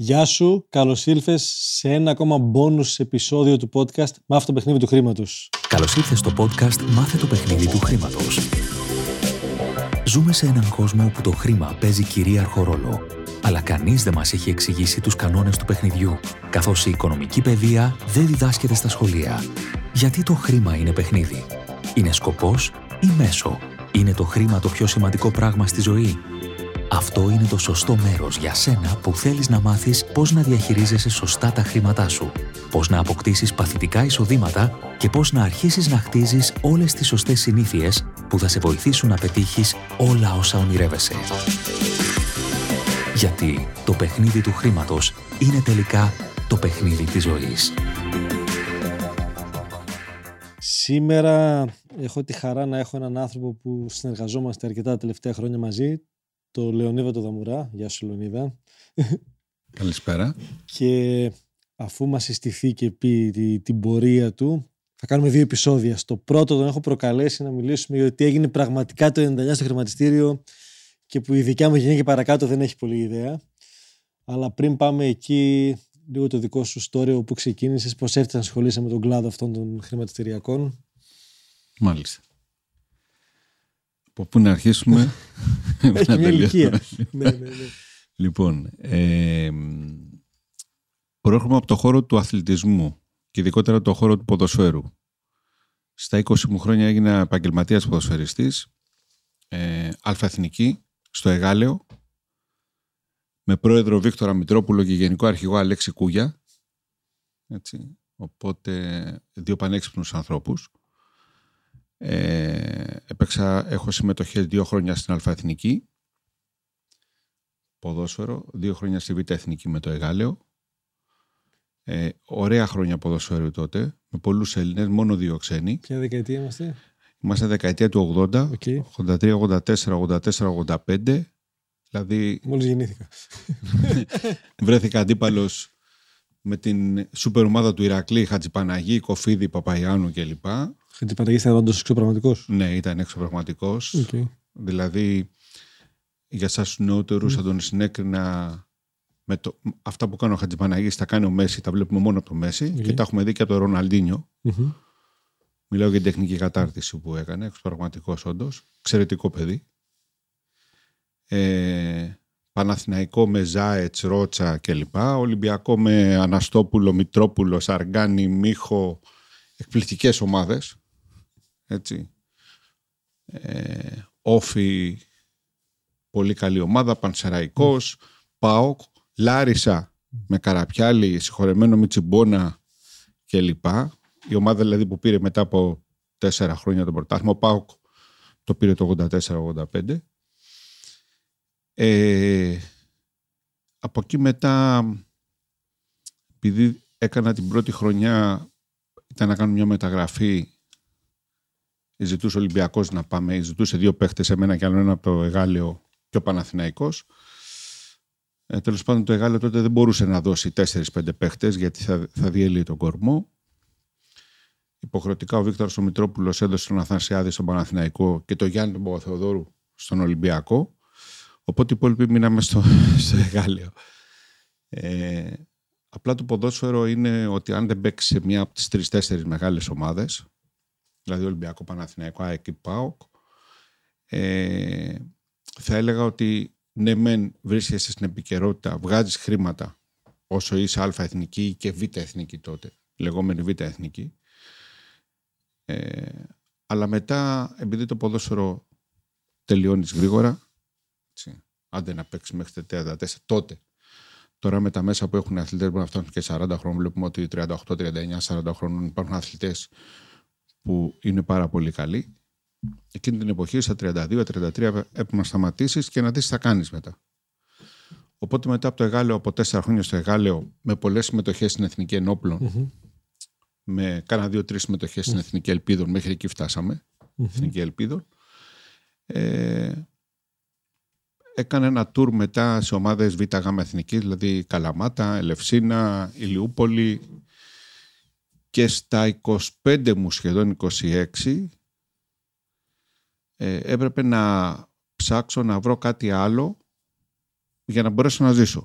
Γεια σου, καλώς ήλθες σε ένα ακόμα bonus επεισόδιο του podcast Μάθε το παιχνίδι του χρήματος. Καλώς ήρθε στο podcast Μάθε το παιχνίδι του χρήματος. Ζούμε σε έναν κόσμο όπου το χρήμα παίζει κυρίαρχο ρόλο. Αλλά κανείς δεν μας έχει εξηγήσει τους κανόνες του παιχνιδιού, καθώς η οικονομική παιδεία δεν διδάσκεται στα σχολεία. Γιατί το χρήμα είναι παιχνίδι; Είναι σκοπός ή μέσο; Είναι το χρήμα το πιο σημαντικό πράγμα στη ζωή; Αυτό είναι το σωστό μέρος για σένα που θέλεις να μάθεις πώς να διαχειρίζεσαι σωστά τα χρήματά σου, πώς να αποκτήσεις παθητικά εισοδήματα και πώς να αρχίσεις να χτίζεις όλες τις σωστές συνήθειες που θα σε βοηθήσουν να πετύχεις όλα όσα ονειρεύεσαι. Γιατί το παιχνίδι του χρήματος είναι τελικά το παιχνίδι της ζωής. Σήμερα έχω τη χαρά να έχω έναν άνθρωπο που συνεργαζόμαστε αρκετά τα τελευταία χρόνια μαζί, το Λεωνίδα το Δαμουρά. Γεια σου Λεωνίδα. Καλησπέρα. και αφού μας συστηθεί και πει την πορεία του, θα κάνουμε δύο επεισόδια. Στο πρώτο τον έχω προκαλέσει να μιλήσουμε για ότι έγινε πραγματικά το 99 στο χρηματιστήριο και που η δικιά μου γενιά και παρακάτω δεν έχει πολύ ιδέα. Αλλά πριν πάμε εκεί, λίγο το δικό σου story, όπου ξεκίνησες, πώς έφτασες να ασχολείσαι με τον κλάδο αυτών των χρηματιστηριακών. Μάλιστα. Από πού να αρχίσουμε; Έχει μια ηλικία. ναι, ναι, ναι. Λοιπόν, ε, προέρχομαι από το χώρο του αθλητισμού και ειδικότερα το χώρο του ποδοσφαίρου. Στα 20 μου χρόνια έγινα επαγγελματίας ποδοσφαιριστής, ε, αλφαθηνική, στο Εγάλεο, με πρόεδρο Βίκτορα Μητρόπουλο και γενικό αρχηγό Αλέξη Κούγια. Έτσι, οπότε δύο πανέξυπνους ανθρώπους. Ε, έπαιξα, έχω συμμετοχές δύο χρόνια στην Αλφαεθνική, ποδόσφαιρο, δύο χρόνια στη Β' Εθνική με το Εγάλεο. Ε, ωραία χρόνια ποδοσφαίρου τότε, με πολλούς Έλληνες, μόνο δύο ξένοι. Ποια δεκαετία είμαστε; Είμαστε δεκαετία του 80, okay. 83, 84, 84, 85. Δηλαδή... Μόλις γεννήθηκα. βρέθηκα αντίπαλος με την σούπερ ομάδα του Ηρακλή, Χατζηπαναγή, Κοφίδη, Παπαϊάνου κλπ. Χατζηπαναγή ήταν όντως εξωπραγματικός. Ναι, ήταν εξωπραγματικός. Okay. Δηλαδή, για εσάς τους νεότερους, mm. θα τον συνέκρινα με το, αυτά που κάνει ο Χατζηπαναγή, τα κάνει ο Μέση, τα βλέπουμε μόνο από το Μέση okay. και τα έχουμε δει και από τον Ροναλντίνιο. Mm-hmm. Μιλάω για την τεχνική κατάρτιση που έκανε, εξωπραγματικός όντως. Εξαιρετικό παιδί. Ε, Παναθηναϊκό με Ζάετς, Ρότσα κλπ. Ολυμπιακό με Αναστόπουλο, Μητρόπουλο, Σαργάνη, Μίχο. Εκπληκτικές ομάδες. Έτσι. Ε, όφι, πολύ καλή ομάδα. Πανσεραϊκός, ΠΑΟΚ, Λάρισα με Καραπιάλη, συγχωρεμένο Μιτσιμπόνα κλπ. Η ομάδα δηλαδή που πήρε μετά από τέσσερα χρόνια το πρωτάθλημα. Ο ΠΑΟΚ το πήρε το 84-85. Ε, από εκεί μετά, επειδή έκανα την πρώτη χρονιά, ήταν να κάνω μια μεταγραφή, ζητούσε ο Ολυμπιακός να πάμε, ζητούσε δύο παίχτες, εμένα και άλλο ένα από το Εγάλεο και ο Παναθηναϊκός. Ε, Τέλος πάντων, το Εγάλεο τότε δεν μπορούσε να δώσει 4-5 παίχτες γιατί θα, θα διέλυε τον κορμό. Υποχρεωτικά ο Βίκτορ ο Μητρόπουλο έδωσε τον Αθανσιάδη στον Παναθηναϊκό και τον Γιάννη τον Παπαθεοδόρου στον Ολυμπιακό. Οπότε οι υπόλοιποι μείναμε στο, στο Εγάλεο. Ε, απλά το ποδόσφαιρο είναι ότι αν δεν παίξει σε μια από τις τρει-τέσσερι μεγάλες ομάδες, δηλαδή Ολυμπιακό, Παναθηναϊκό, ΑΕΚ και ΠΑΟΚ, ε, θα έλεγα ότι ναι, μεν βρίσκεσαι στην επικαιρότητα, βγάζεις χρήματα όσο είσαι Α εθνική και Β εθνική τότε, λεγόμενη Β εθνική. Ε, αλλά μετά, επειδή το ποδόσφαιρο τελειώνεις γρήγορα, έτσι. Άντε να παίξει μέχρι τα 34 τότε. Τώρα με τα μέσα που έχουν αθλητές που να φτάνουν και 40 χρόνων, βλέπουμε ότι 38, 39, 40 χρόνων υπάρχουν αθλητές που είναι πάρα πολύ καλοί. Εκείνη την εποχή, στα 32-33, έπρεπε να σταματήσεις και να δεις τι θα κάνεις μετά. Οπότε μετά από το Εγάλεο, από τέσσερα χρόνια στο Εγάλεο, με πολλές συμμετοχές στην Εθνική Ενόπλων, mm-hmm. με κάνα δύο-τρει συμμετοχές στην Εθνική Ελπίδων, μέχρι εκεί φτάσαμε. Mm-hmm. Εθνική Ελπίδων. Ε, έκανε ένα τουρ μετά σε ομάδες Β' Γ' Εθνικής, δηλαδή Καλαμάτα, Ελευσίνα, Ηλιούπολη και στα 25 μου σχεδόν 26 ε, έπρεπε να ψάξω να βρω κάτι άλλο για να μπορέσω να ζήσω.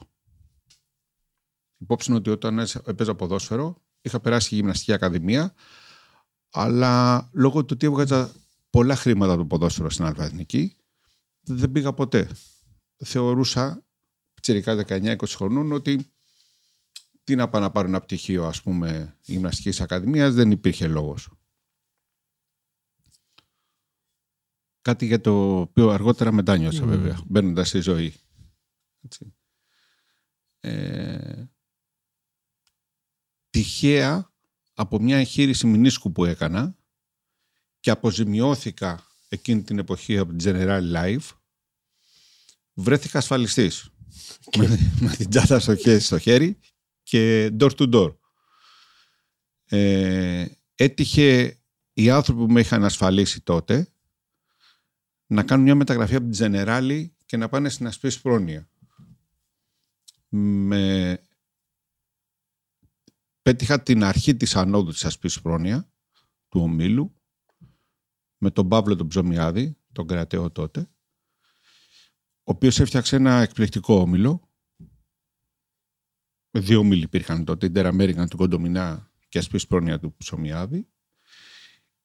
Υπόψη είναι ότι όταν έπαιζα ποδόσφαιρο είχα περάσει γυμναστική ακαδημία αλλά λόγω του ότι έβγαζα πολλά χρήματα το ποδόσφαιρο στην Αλβανική δεν πήγα ποτέ. Θεωρούσα τσιρικά 19-20 χρονών ότι τι να πάω να πάρω ένα πτυχίο ας πούμε γυμναστικής ακαδημίας δεν υπήρχε λόγος. Κάτι για το οποίο αργότερα μετάνιωσα mm. βέβαια, μπαίνοντας στη ζωή. Έτσι. Ε, τυχαία από μια εγχείρηση μηνίσκου που έκανα και αποζημιώθηκα εκείνη την εποχή από την General Life βρέθηκα ασφαλιστής με, την τσάντα στο χέρι, στο χέρι και door to door. Ε, έτυχε οι άνθρωποι που με είχαν ασφαλίσει τότε να κάνουν μια μεταγραφή από την Generali και να πάνε στην ασπίση πρόνοια. Με... Πέτυχα την αρχή της ανόδου της ασπίσης πρόνοια του ομίλου με τον Παύλο τον Ψωμιάδη, τον κρατέο τότε, ο οποίος έφτιαξε ένα εκπληκτικό όμιλο. Δύο όμιλοι υπήρχαν τότε, την Τεραμέρικα του Κοντομινά και ασπίση πρόνοια του Ψωμιάδη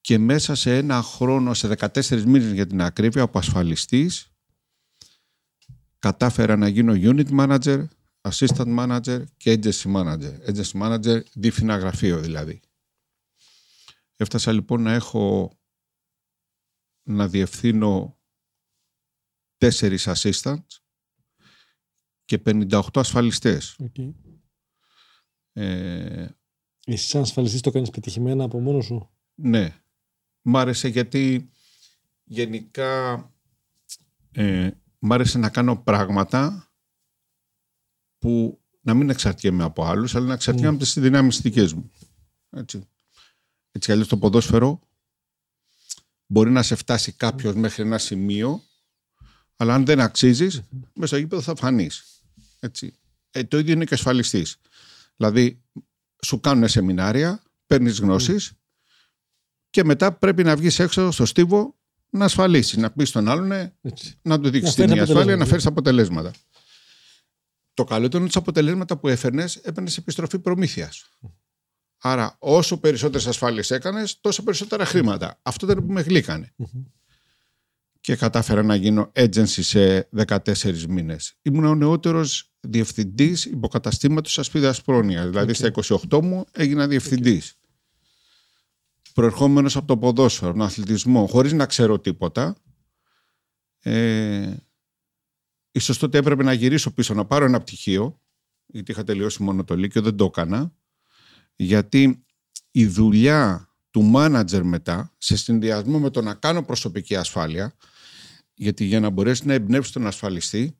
και μέσα σε ένα χρόνο, σε 14 μήνες για την ακρίβεια, από ασφαλιστής, κατάφερα να γίνω unit manager, assistant manager και agency manager. Agency manager, δίφυνα γραφείο δηλαδή. Έφτασα λοιπόν να έχω να διευθύνω τέσσερις assistants και 58 ασφαλιστές. Okay. Ε, Εσύ σαν ασφαλιστής το κάνεις πετυχημένα από μόνος σου; Ναι. Μ' άρεσε γιατί γενικά ε, μ' άρεσε να κάνω πράγματα που να μην εξαρτιέμαι από άλλους, αλλά να εξαρτιέμαι από τις δυνάμεις δικές μου. Έτσι. Έτσι αλλιώς το ποδόσφαιρο μπορεί να σε φτάσει κάποιος μέχρι ένα σημείο, αλλά αν δεν αξίζεις, μέσα στο γήπεδο θα φανείς. Έτσι. Ε, το ίδιο είναι και ασφαλιστής. Δηλαδή, σου κάνουν σεμινάρια, παίρνεις γνώσεις, και μετά πρέπει να βγεις έξω στο στίβο να ασφαλίσεις, να πεις στον άλλον να του δείξεις την ασφάλεια, να φέρεις αποτελέσματα. Το καλύτερο είναι ότι αποτελέσματα που έφερνες έπαιρνες επιστροφή προμήθειας. Άρα, όσο περισσότερες ασφάλειες έκανες, τόσο περισσότερα χρήματα. Αυτό ήταν που με γλύκανε. Και κατάφερα να γίνω agency σε 14 μήνες. Ήμουν ο νεότερος διευθυντής υποκαταστήματος ασπίδας πρόνοια. Δηλαδή, στα 28 μου έγινα διευθυντής. Προερχόμενος από το ποδόσφαιρο, τον αθλητισμό, χωρίς να ξέρω τίποτα, ε, ίσως τότε έπρεπε να γυρίσω πίσω, να πάρω ένα πτυχίο, γιατί είχα τελειώσει μόνο το Λύκειο, δεν το έκανα, γιατί η δουλειά του μάνατζερ μετά, σε συνδυασμό με το να κάνω προσωπική ασφάλεια, γιατί για να μπορέσει να εμπνεύσει τον ασφαλιστή,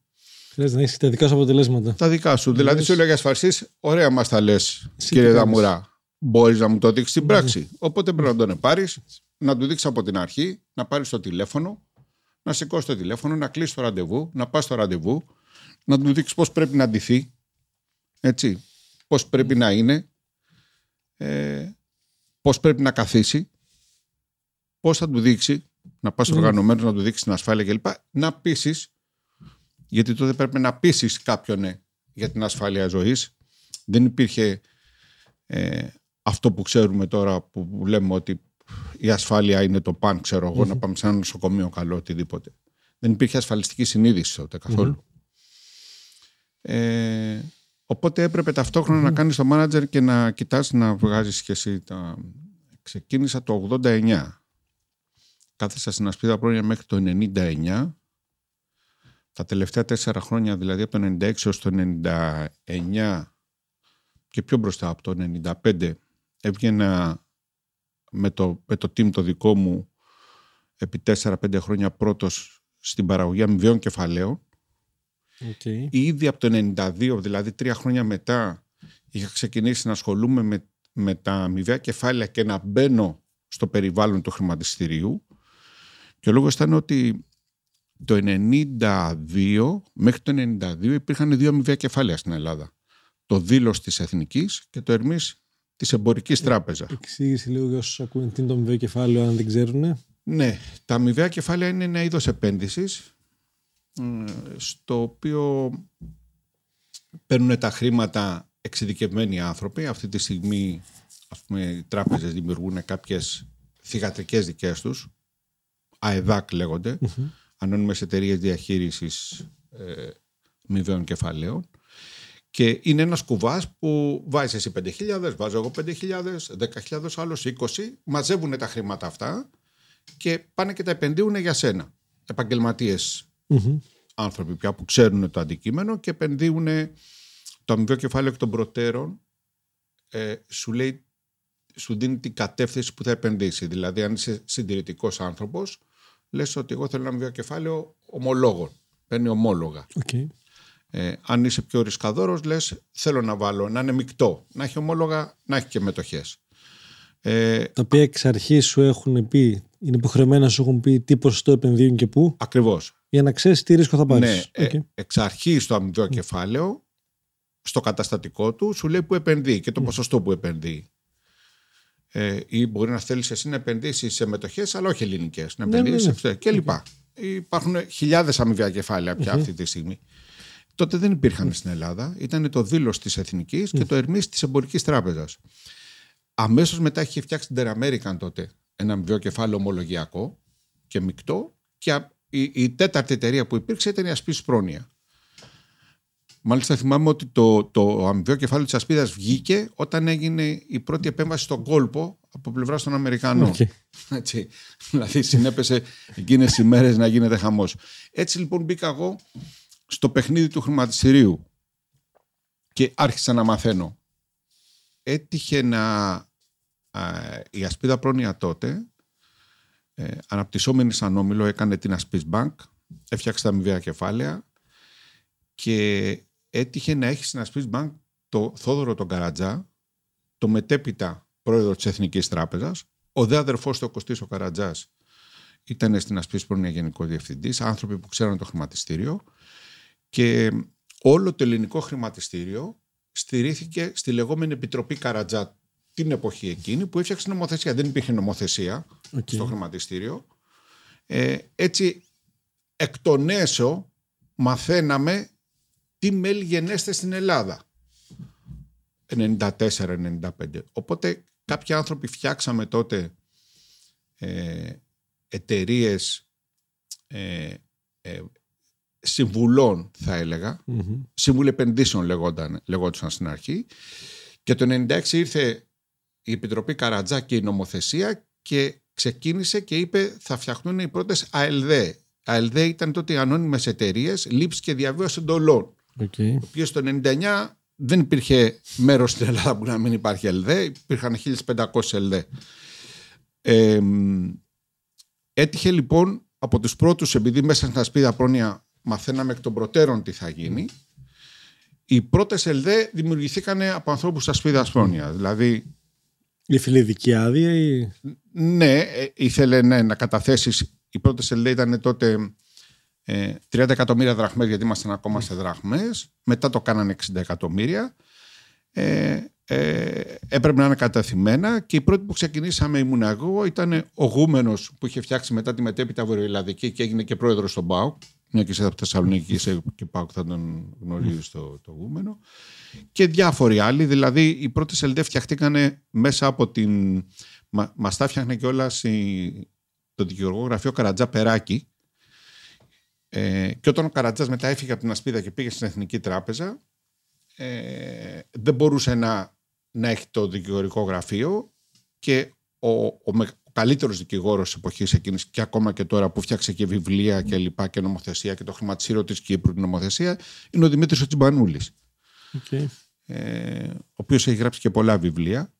Χρειάζεται να έχεις τα δικά σου αποτελέσματα. Τα δικά σου. Δηλαδή, σου έλεγε ασφαλιστή, ωραία μας τα λες, κύριε Δαμουρά μπορείς να μου το δείξεις στην πράξη. Οπότε πρέπει να τον πάρεις, να του δείξεις από την αρχή, να πάρεις το τηλέφωνο, να σηκώσεις το τηλέφωνο, να κλείσεις το ραντεβού, να πας στο ραντεβού, να του δείξεις πώς πρέπει να ντυθεί, έτσι, πώς πρέπει να είναι, ε, πώς πρέπει να καθίσει, πώς θα του δείξει, να πας οργανωμένος να του δείξεις την ασφάλεια κλπ. Να πείσεις, γιατί τότε πρέπει να πείσεις κάποιον ε, για την ασφάλεια ζωής. Δεν υπήρχε ε, αυτό που ξέρουμε τώρα που λέμε ότι η ασφάλεια είναι το παν, ξέρω εγώ, να πάμε σε ένα νοσοκομείο καλό, οτιδήποτε. Δεν υπήρχε ασφαλιστική συνείδηση τότε Ε, οπότε έπρεπε να κάνεις το manager και να κοιτάς να βγάζεις και εσύ τα... Ξεκίνησα το 89. Κάθεσα στην ασπίδα πρόνοια μέχρι το 99. Τα τελευταία τέσσερα χρόνια, δηλαδή από το 96 έως το 99 και πιο μπροστά από το 95 έβγαινα με το, με το team το δικό μου επί 4-5 χρόνια πρώτος στην παραγωγή αμοιβαίων κεφαλαίων. Okay. Ήδη από το 92, δηλαδή τρία χρόνια μετά, είχα ξεκινήσει να ασχολούμαι με, με τα αμοιβαία κεφάλαια και να μπαίνω στο περιβάλλον του χρηματιστηρίου. Και ο λόγος ήταν ότι το 92, μέχρι το 92 υπήρχαν δύο αμοιβαία κεφάλαια στην Ελλάδα. Το δήλος της Εθνικής και το Ερμής της εμπορικής τράπεζας. Εξήγηση λίγο για όσους ακούνε τι είναι το αμοιβαίο κεφάλαιο, αν δεν ξέρουν. Ναι, τα αμοιβαία κεφάλαια είναι ένα είδος επένδυσης στο οποίο παίρνουν τα χρήματα εξειδικευμένοι άνθρωποι. Αυτή τη στιγμή ας πούμε, οι τράπεζες δημιουργούν κάποιες θηγατρικές δικές τους, ΑΕΔΑΚ λέγονται, mm-hmm. Ανώνυμες εταιρείες διαχείρισης ε, μηδέων κεφαλαίων. Και είναι ένας κουβάς που βάζεις εσύ 5.000, βάζω εγώ 5.000, 10.000, άλλος 20, μαζεύουν τα χρήματα αυτά και πάνε και τα επενδύουν για σένα. Επαγγελματίες άνθρωποι πια που ξέρουν το αντικείμενο και επενδύουν το αμοιβαίο κεφάλαιο εκ των προτέρων ε, σου λέει σου δίνει την κατεύθυνση που θα επενδύσει. Δηλαδή, αν είσαι συντηρητικός άνθρωπος, λες ότι εγώ θέλω ένα αμοιβαίο κεφάλαιο ομολόγων. Παίρνει ομόλογα. Okay. Ε, αν είσαι πιο ρισκαδόρος, λες θέλω να βάλω να είναι μεικτό, να έχει ομόλογα, να έχει και μετοχές. Ε, τα οποία εξ αρχής σου έχουν πει, είναι υποχρεωμένα να σου έχουν πει τι ποσοστό επενδύουν και πού; Ακριβώς. Για να ξέρεις τι ρίσκο θα πάρεις. Ναι, okay. ε, εξ αρχής το αμοιβαίο mm. κεφάλαιο, στο καταστατικό του, σου λέει που επενδύει και το mm. ποσοστό που επενδύει. Ε, ή μπορεί να θέλεις εσύ να επενδύσεις σε μετοχές, αλλά όχι ελληνικές. Να ναι, επενδύσεις ναι, ναι. και λοιπά. Υπάρχουν χιλιάδες αμοιβαία κεφάλαια πια αυτή τη στιγμή. Τότε δεν υπήρχαν στην Ελλάδα. Ήταν το δήλος της Εθνικής και το Ερμής της Εμπορικής Τράπεζας. Αμέσως μετά είχε φτιάξει την Τεραμέρικαν τότε ένα αμοιβαίο κεφάλαιο ομολογιακό και μεικτό. Και η, η τέταρτη εταιρεία που υπήρξε ήταν η Ασπής Πρόνοια. Μάλιστα θυμάμαι ότι το, το αμοιβαίο κεφάλαιο της Ασπίδας βγήκε όταν έγινε η πρώτη επέμβαση στον κόλπο από πλευρά των Αμερικανών. Okay. Έτσι. Δηλαδή συνέπεσε εκείνες οι μέρες να γίνεται χαμός. Έτσι λοιπόν μπήκα εγώ στο παιχνίδι του χρηματιστηρίου και άρχισα να μαθαίνω. Έτυχε να... η Ασπίδα πρόνοια τότε ε, αναπτυσσόμενη σαν όμιλο έκανε την Ασπίδ Bank έφτιαξε τα αμοιβαία κεφάλαια και έτυχε να έχεις στην Ασπίς Bank το Θόδωρο τον Καρατζά, το μετέπειτα πρόεδρο της Εθνικής Τράπεζας, ο δε αδερφός του ο Κωστής ο Καρατζάς ήταν στην Ασπίς Πρόνοια Γενικό Διευθυντής, άνθρωποι που ξέραν το χρηματιστήριο και όλο το ελληνικό χρηματιστήριο στηρίχθηκε στη λεγόμενη Επιτροπή Καρατζά την εποχή εκείνη που έφτιαξε νομοθεσία. Δεν υπήρχε νομοθεσία στο χρηματιστήριο. Ε, έτσι εκ των έσω μαθαίναμε τι μέλη γενέστε στην Ελλάδα; 94-95. Οπότε κάποιοι άνθρωποι φτιάξαμε τότε ε, εταιρείες ε, ε, συμβουλών θα έλεγα. Mm-hmm. επενδύσεων λεγόταν, λεγόταν στην αρχή. Και το 96 ήρθε η Επιτροπή Καρατζά και η νομοθεσία και ξεκίνησε και είπε θα φτιαχτούν οι πρώτες ΑΕΛΔ. ΑΕΛΔ ήταν τότε οι ανώνυμες εταιρείες λήψη και διαβίωση εντολών. Okay. Το οποίος στο 99 δεν υπήρχε μέρος στην Ελλάδα που να μην υπάρχει ΕΛΔΕ, υπήρχαν 1500 ΕΛΔΕ. Ε, έτυχε λοιπόν από τους πρώτους, επειδή μέσα στην ασπίδα πρόνοια μαθαίναμε εκ των προτέρων τι θα γίνει, οι πρώτες ΕΛΔΕ δημιουργηθήκαν από ανθρώπους στα σπίδα πρόνοια. Δηλαδή, η φιλιδική άδεια ή... Ναι, ε, ήθελε ναι, να καταθέσεις, οι πρώτες ΕΛΔΕ ήταν τότε 30 ε, εκατομμύρια δραχμές γιατί ήμασταν ακόμα σε δραχμές. Μετά το κάνανε 60 εκατομμύρια. Ε, ε, έπρεπε να είναι καταθυμένα και η πρώτη που ξεκινήσαμε ήμουν εγώ. Ήταν ο Γούμενος που είχε φτιάξει μετά τη μετέπειτα βορειοελλαδική και έγινε και πρόεδρος στον ΠΑΟΚ. Μια και είσαι από Θεσσαλονίκη είσαι και ΠΑΟΚ θα τον γνωρίζεις το, το Γούμενο. Και διάφοροι άλλοι. Δηλαδή οι πρώτες ΕΛΔΕ φτιαχτήκαν μέσα από την μα, μας τα φτιάχνε κιόλας το δικηγοργό γραφείο Καρατζά Περάκη ε, και όταν ο Καρατζάς μετά έφυγε από την Ασπίδα και πήγε στην Εθνική Τράπεζα, ε, δεν μπορούσε να, να έχει το δικηγορικό γραφείο και ο, ο, ο καλύτερος δικηγόρος της εποχής εκείνης και ακόμα και τώρα που φτιάξε και βιβλία και λοιπά και νομοθεσία και το χρηματιστήριο της Κύπρου την νομοθεσία είναι ο Δημήτρης ο Τσιμπανούλης. Okay. Ε, ο οποίος έχει γράψει και πολλά βιβλία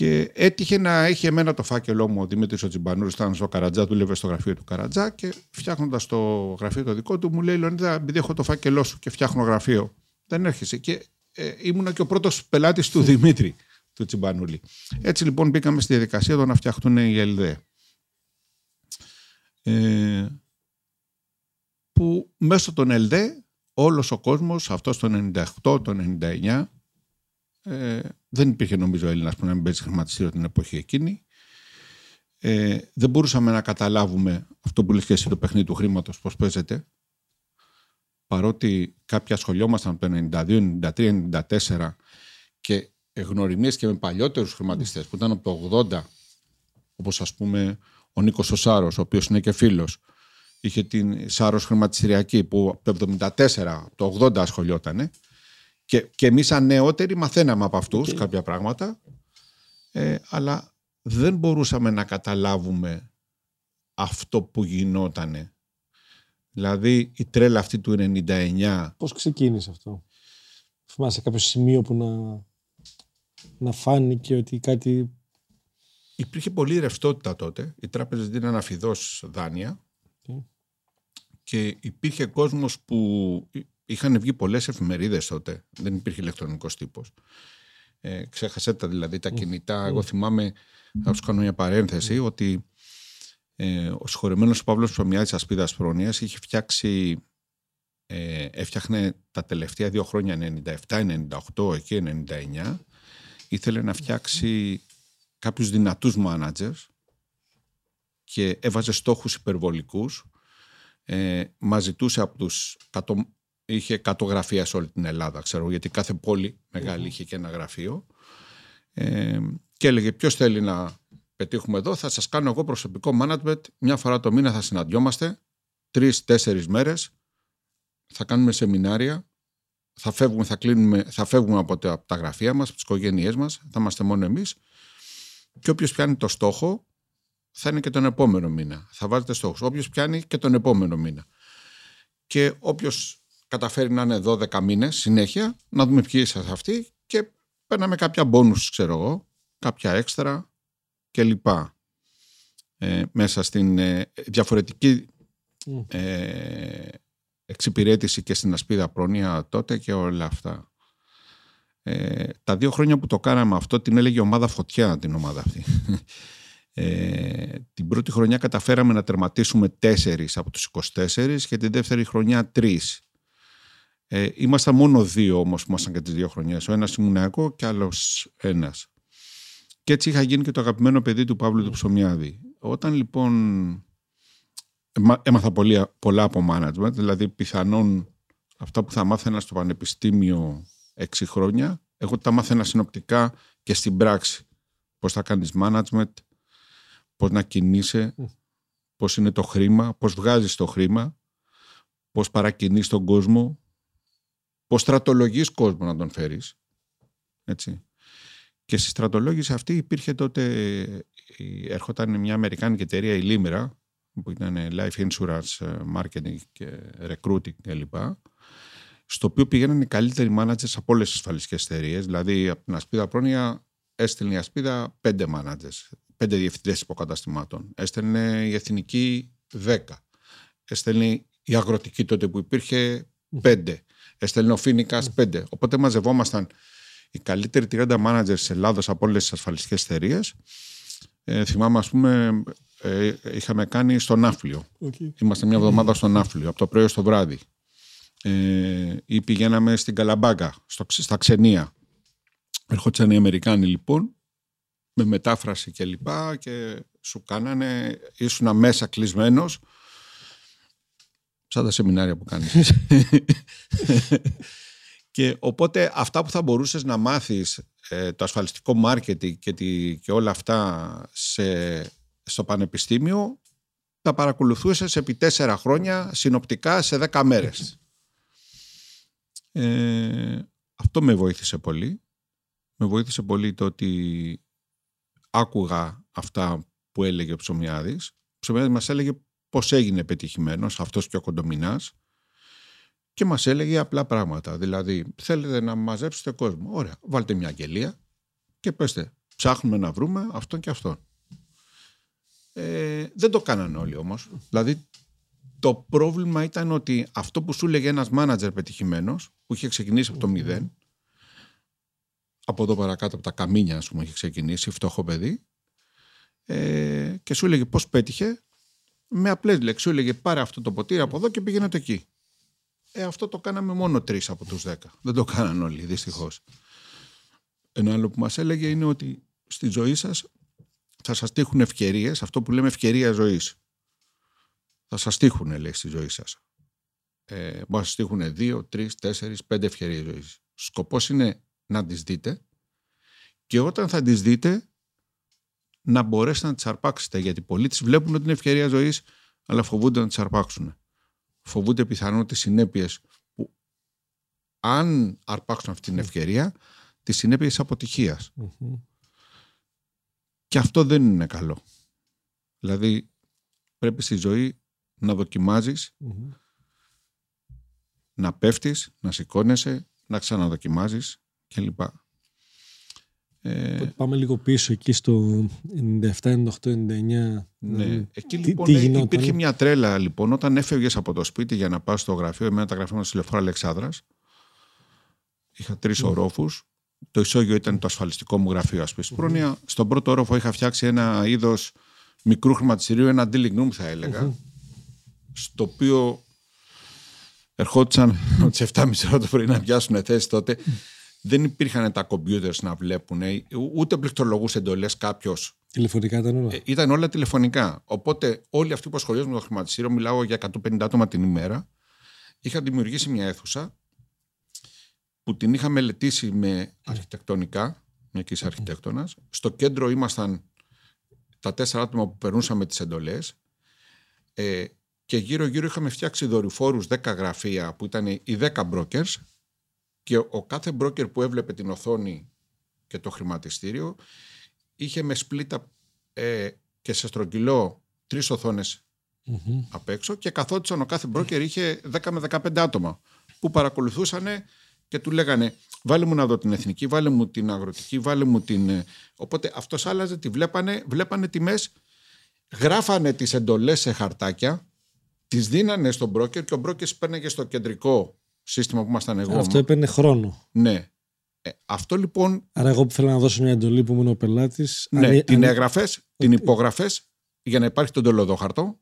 και έτυχε να έχει εμένα το φάκελό μου ο Δημήτρης ο Τσιμπανούρη, ήταν στο Καρατζά, δούλευε στο γραφείο του Καρατζά και φτιάχνοντας το γραφείο το δικό του, μου λέει: Λεωνίδα, επειδή έχω το φάκελό σου και φτιάχνω γραφείο, δεν έρχεσαι. Και ε, ήμουνα και ο πρώτος πελάτης του Δημήτρη του Τσιμπανούλη. Έτσι λοιπόν μπήκαμε στη διαδικασία το να φτιαχτούν οι ΕΛΔΕ. Ε, που μέσω των ΕΛΔΕ όλος ο κόσμος, αυτός το 98, το 99, ε, δεν υπήρχε νομίζω Έλληνας που να μην παίζει χρηματιστήριο την εποχή εκείνη. Ε, δεν μπορούσαμε να καταλάβουμε αυτό που λες και εσύ το παιχνίδι του χρήματος πώς παίζεται. παρότι κάποιοι ασχολιόμασταν από το 92, 93, 94 και γνωριμίες και με παλιότερους χρηματιστές που ήταν από το 80 όπως ας πούμε ο Νίκος ο Σάρος, ο οποίος είναι και φίλος είχε την Σάρος χρηματιστηριακή που από το 74, το 80 ασχολιότανε και, και εμείς σαν νεότεροι μαθαίναμε από αυτούς κάποια πράγματα ε, αλλά δεν μπορούσαμε να καταλάβουμε αυτό που γινότανε. Δηλαδή η τρέλα αυτή του 99. Πώς ξεκίνησε αυτό; Θυμάσαι κάποιο σημείο που να, να φάνηκε ότι κάτι... Υπήρχε πολλή ρευστότητα τότε. Οι τράπεζες δίναν αφιδώς δάνεια και υπήρχε κόσμος που είχαν βγει πολλές εφημερίδες τότε. Δεν υπήρχε ηλεκτρονικός τύπος. Ε, ξέχασέ τα δηλαδή τα κινητά. Εγώ θυμάμαι, θα σου κάνω μια παρένθεση, ότι ε, ο συγχωρεμένος Παύλος Ψωμιάδης Ασπίδας Πρόνοιας είχε φτιάξει. Ε, έφτιαχνε τα τελευταία δύο χρόνια 97, 98, εκεί 99 ήθελε να φτιάξει κάποιους δυνατούς managers και έβαζε στόχους υπερβολικούς ε, μας ζητούσε από τους είχε 100 γραφεία σε όλη την Ελλάδα ξέρω γιατί κάθε πόλη μεγάλη είχε και ένα γραφείο ε, και έλεγε ποιος θέλει να πετύχουμε εδώ, θα σας κάνω εγώ προσωπικό management. Μια φορά το μήνα θα συναντιόμαστε, τρεις-τέσσερις μέρες, θα κάνουμε σεμινάρια, θα φεύγουμε, θα κλείνουμε, θα φεύγουμε από τα, τα γραφεία μας, από τις οικογένειές μας, θα είμαστε μόνο εμείς και όποιος πιάνει το στόχο θα είναι και τον επόμενο μήνα. Θα βάζετε στόχους. Όποιος πιάνει και τον επόμενο μήνα. Και όποιος καταφέρει να είναι 12 μήνες συνέχεια, να δούμε ποιοι είσαστε αυτοί και παίρναμε κάποια μπόνους, ξέρω εγώ, κάποια έξτρα, και ε, μέσα στην ε, διαφορετική ε, εξυπηρέτηση και στην ασπίδα πρόνοια τότε και όλα αυτά. Ε, τα δύο χρόνια που το κάναμε αυτό την έλεγε ομάδα φωτιά την ομάδα αυτή. Ε, την πρώτη χρονιά καταφέραμε να τερματίσουμε τέσσερις από τους 24 και την δεύτερη χρονιά τρεις. Ε, ήμασταν μόνο δύο όμως που ήμασταν και τις δύο χρονιές. Ο ένας ήμουν εγώ και άλλος ένας. Και έτσι είχα γίνει και το αγαπημένο παιδί του Παύλου του Ψωμιάδη. Όταν λοιπόν έμαθα πολύ, πολλά από management, δηλαδή πιθανόν αυτά που θα μάθαινα στο πανεπιστήμιο έξι χρόνια, εγώ τα μάθαινα συνοπτικά και στην πράξη. Πώς θα κάνεις management, πώς να κινείσαι, πώς είναι το χρήμα, πώς βγάζεις το χρήμα, πώς παρακινείς τον κόσμο, πώς στρατολογείς κόσμο να τον φέρεις. Έτσι. Και στη στρατολόγηση αυτή υπήρχε τότε, έρχονταν μια Αμερικάνικη εταιρεία, η Limera, που ήταν life insurance, ε, marketing και recruiting κλπ. Στο οποίο πήγαιναν οι καλύτεροι managers από όλες τις ασφαλιστικές εταιρείες. Δηλαδή, από την Ασπίδα Πρόνοια έστελνε η Ασπίδα πέντε managers, πέντε διευθυντές υποκαταστημάτων. Έστελνε η Εθνική δέκα. Έστελνε η Αγροτική τότε που υπήρχε πέντε. Έστελνε ο Φίνικας πέντε. Οπότε μαζευόμασταν οι καλύτεροι 30 managers της Ελλάδας από όλες τις ασφαλιστικές εταιρείες. Ε, θυμάμαι, ας πούμε, ε, είχαμε κάνει στο Ναύλιο. Okay. Είμαστε μια εβδομάδα στο Ναύλιο, από το πρωί στο βράδυ. Ε, ή πηγαίναμε στην Καλαμπάγκα, στο, στα Ξενία. Ερχόντουσαν οι Αμερικάνοι λοιπόν, με μετάφραση και λοιπά και σου κάνανε, ήσουν μέσα κλεισμένος. Σαν τα σεμινάρια που κάνεις. Και οπότε αυτά που θα μπορούσες να μάθεις ε, το ασφαλιστικό μάρκετινγκ και, και όλα αυτά σε, στο πανεπιστήμιο τα παρακολουθούσες επί τέσσερα χρόνια συνοπτικά σε δέκα μέρες. Ε, αυτό με βοήθησε πολύ. Με βοήθησε πολύ το ότι άκουγα αυτά που έλεγε ο Ψωμιάδης. Ο Ψωμιάδης μας έλεγε πώς έγινε πετυχημένος αυτός και ο Κοντομινάς και μας έλεγε απλά πράγματα. Δηλαδή, θέλετε να μαζέψετε κόσμο. Ωραία, βάλτε μια αγγελία και πέστε, ψάχνουμε να βρούμε αυτόν και αυτόν. Ε, δεν το κάνανε όλοι όμως. Δηλαδή, το πρόβλημα ήταν ότι αυτό που σου έλεγε ένας μάνατζερ πετυχημένος, που είχε ξεκινήσει από το μηδέν, από εδώ παρακάτω από τα καμίνια, ας πούμε, είχε ξεκινήσει, φτωχό παιδί, ε, και σου έλεγε πώς πέτυχε, με απλές λέξεις. Σου έλεγε πάρε αυτό το ποτήρι από εδώ και πήγαινε το εκεί. Ε, αυτό το κάναμε μόνο τρεις από τους δέκα. Δεν το κάναν όλοι, δυστυχώς. Ένα άλλο που μας έλεγε είναι ότι στη ζωή σας θα σας τύχουν ευκαιρίες, αυτό που λέμε ευκαιρία ζωής. Θα σας τύχουν, λέει, στη ζωή σας. ε, μπορεί να σας τύχουν δύο, τρεις, τέσσερις, πέντε ευκαιρίες ζωής. Σκοπός είναι να τις δείτε και όταν θα τις δείτε να μπορέσετε να τις αρπάξετε γιατί πολλοί τις βλέπουν ότι είναι ευκαιρία ζωής αλλά φοβούνται να τις αρπάξουν. Φοβούνται πιθανόν τις συνέπειες που αν αρπάξουν αυτή την ευκαιρία τις συνέπειες αποτυχίας. Και αυτό δεν είναι καλό. Δηλαδή πρέπει στη ζωή να δοκιμαζεις να πέφτεις, να σηκώνεσαι, να ξαναδοκιμάζεις κλπ. Ε, πάμε λίγο πίσω εκεί στο 97, 98, 99. Ναι. Εκεί λοιπόν τι, τι υπήρχε μια τρέλα λοιπόν όταν έφευγες από το σπίτι για να πας στο γραφείο, εμένα τα γραφεία μας στη Λεωφόρα Αλεξάνδρας. Είχα τρεις mm. ορόφους. Το ισόγειο ήταν το ασφαλιστικό μου γραφείο ασπίση πρόνοια. Στον πρώτο όροφο είχα φτιάξει ένα είδος μικρού χρηματιστηρίου, ένα dealing room θα έλεγα, στο οποίο ερχόντουσαν τι 7.30 ώρα το πρωί να πιάσουν θέση τότε. Δεν υπήρχαν τα κομπιούτερ να βλέπουν, ούτε πληκτρολογούσε εντολές κάποιος. Τηλεφωνικά ήταν όλα. Ε, ήταν όλα τηλεφωνικά. Οπότε όλοι αυτοί που ασχολιάζουν με το χρηματιστήριο, μιλάω για 150 άτομα την ημέρα, είχαν δημιουργήσει μια αίθουσα που την είχα μελετήσει με αρχιτεκτονικά, μια και αρχιτέκτονας. Στο κέντρο ήμασταν τα τέσσερα άτομα που περνούσαμε τις εντολές. Ε, και γύρω-γύρω είχαμε φτιάξει δορυφόρους 10 γραφεία που ήταν οι 10 brokers και ο κάθε broker που έβλεπε την οθόνη και το χρηματιστήριο είχε με σπλήτα ε, και σε στρογγυλό τρεις οθόνες mm-hmm. απ' έξω και καθόντουσαν ο κάθε broker είχε 10 με 15 άτομα που παρακολουθούσαν και του λέγανε βάλε μου να δω την εθνική, βάλε μου την αγροτική, βάλε μου την... Ε». Οπότε αυτός άλλαζε, τη βλέπανε, βλέπανε τιμές, γράφανε τις εντολές σε χαρτάκια τις δίνανε στον broker και ο broker παίρνεγε στο κεντρικό σύστημα που ήμασταν εγώ. Αυτό έπαιρνε χρόνο. Ναι. Ε, αυτό λοιπόν. Άρα, εγώ που θέλω να δώσω μια εντολή που ήμουν ο πελάτης. Ναι, αν... την έγραφες, την υπόγραφε για να υπάρχει το εντολοδόχαρτο.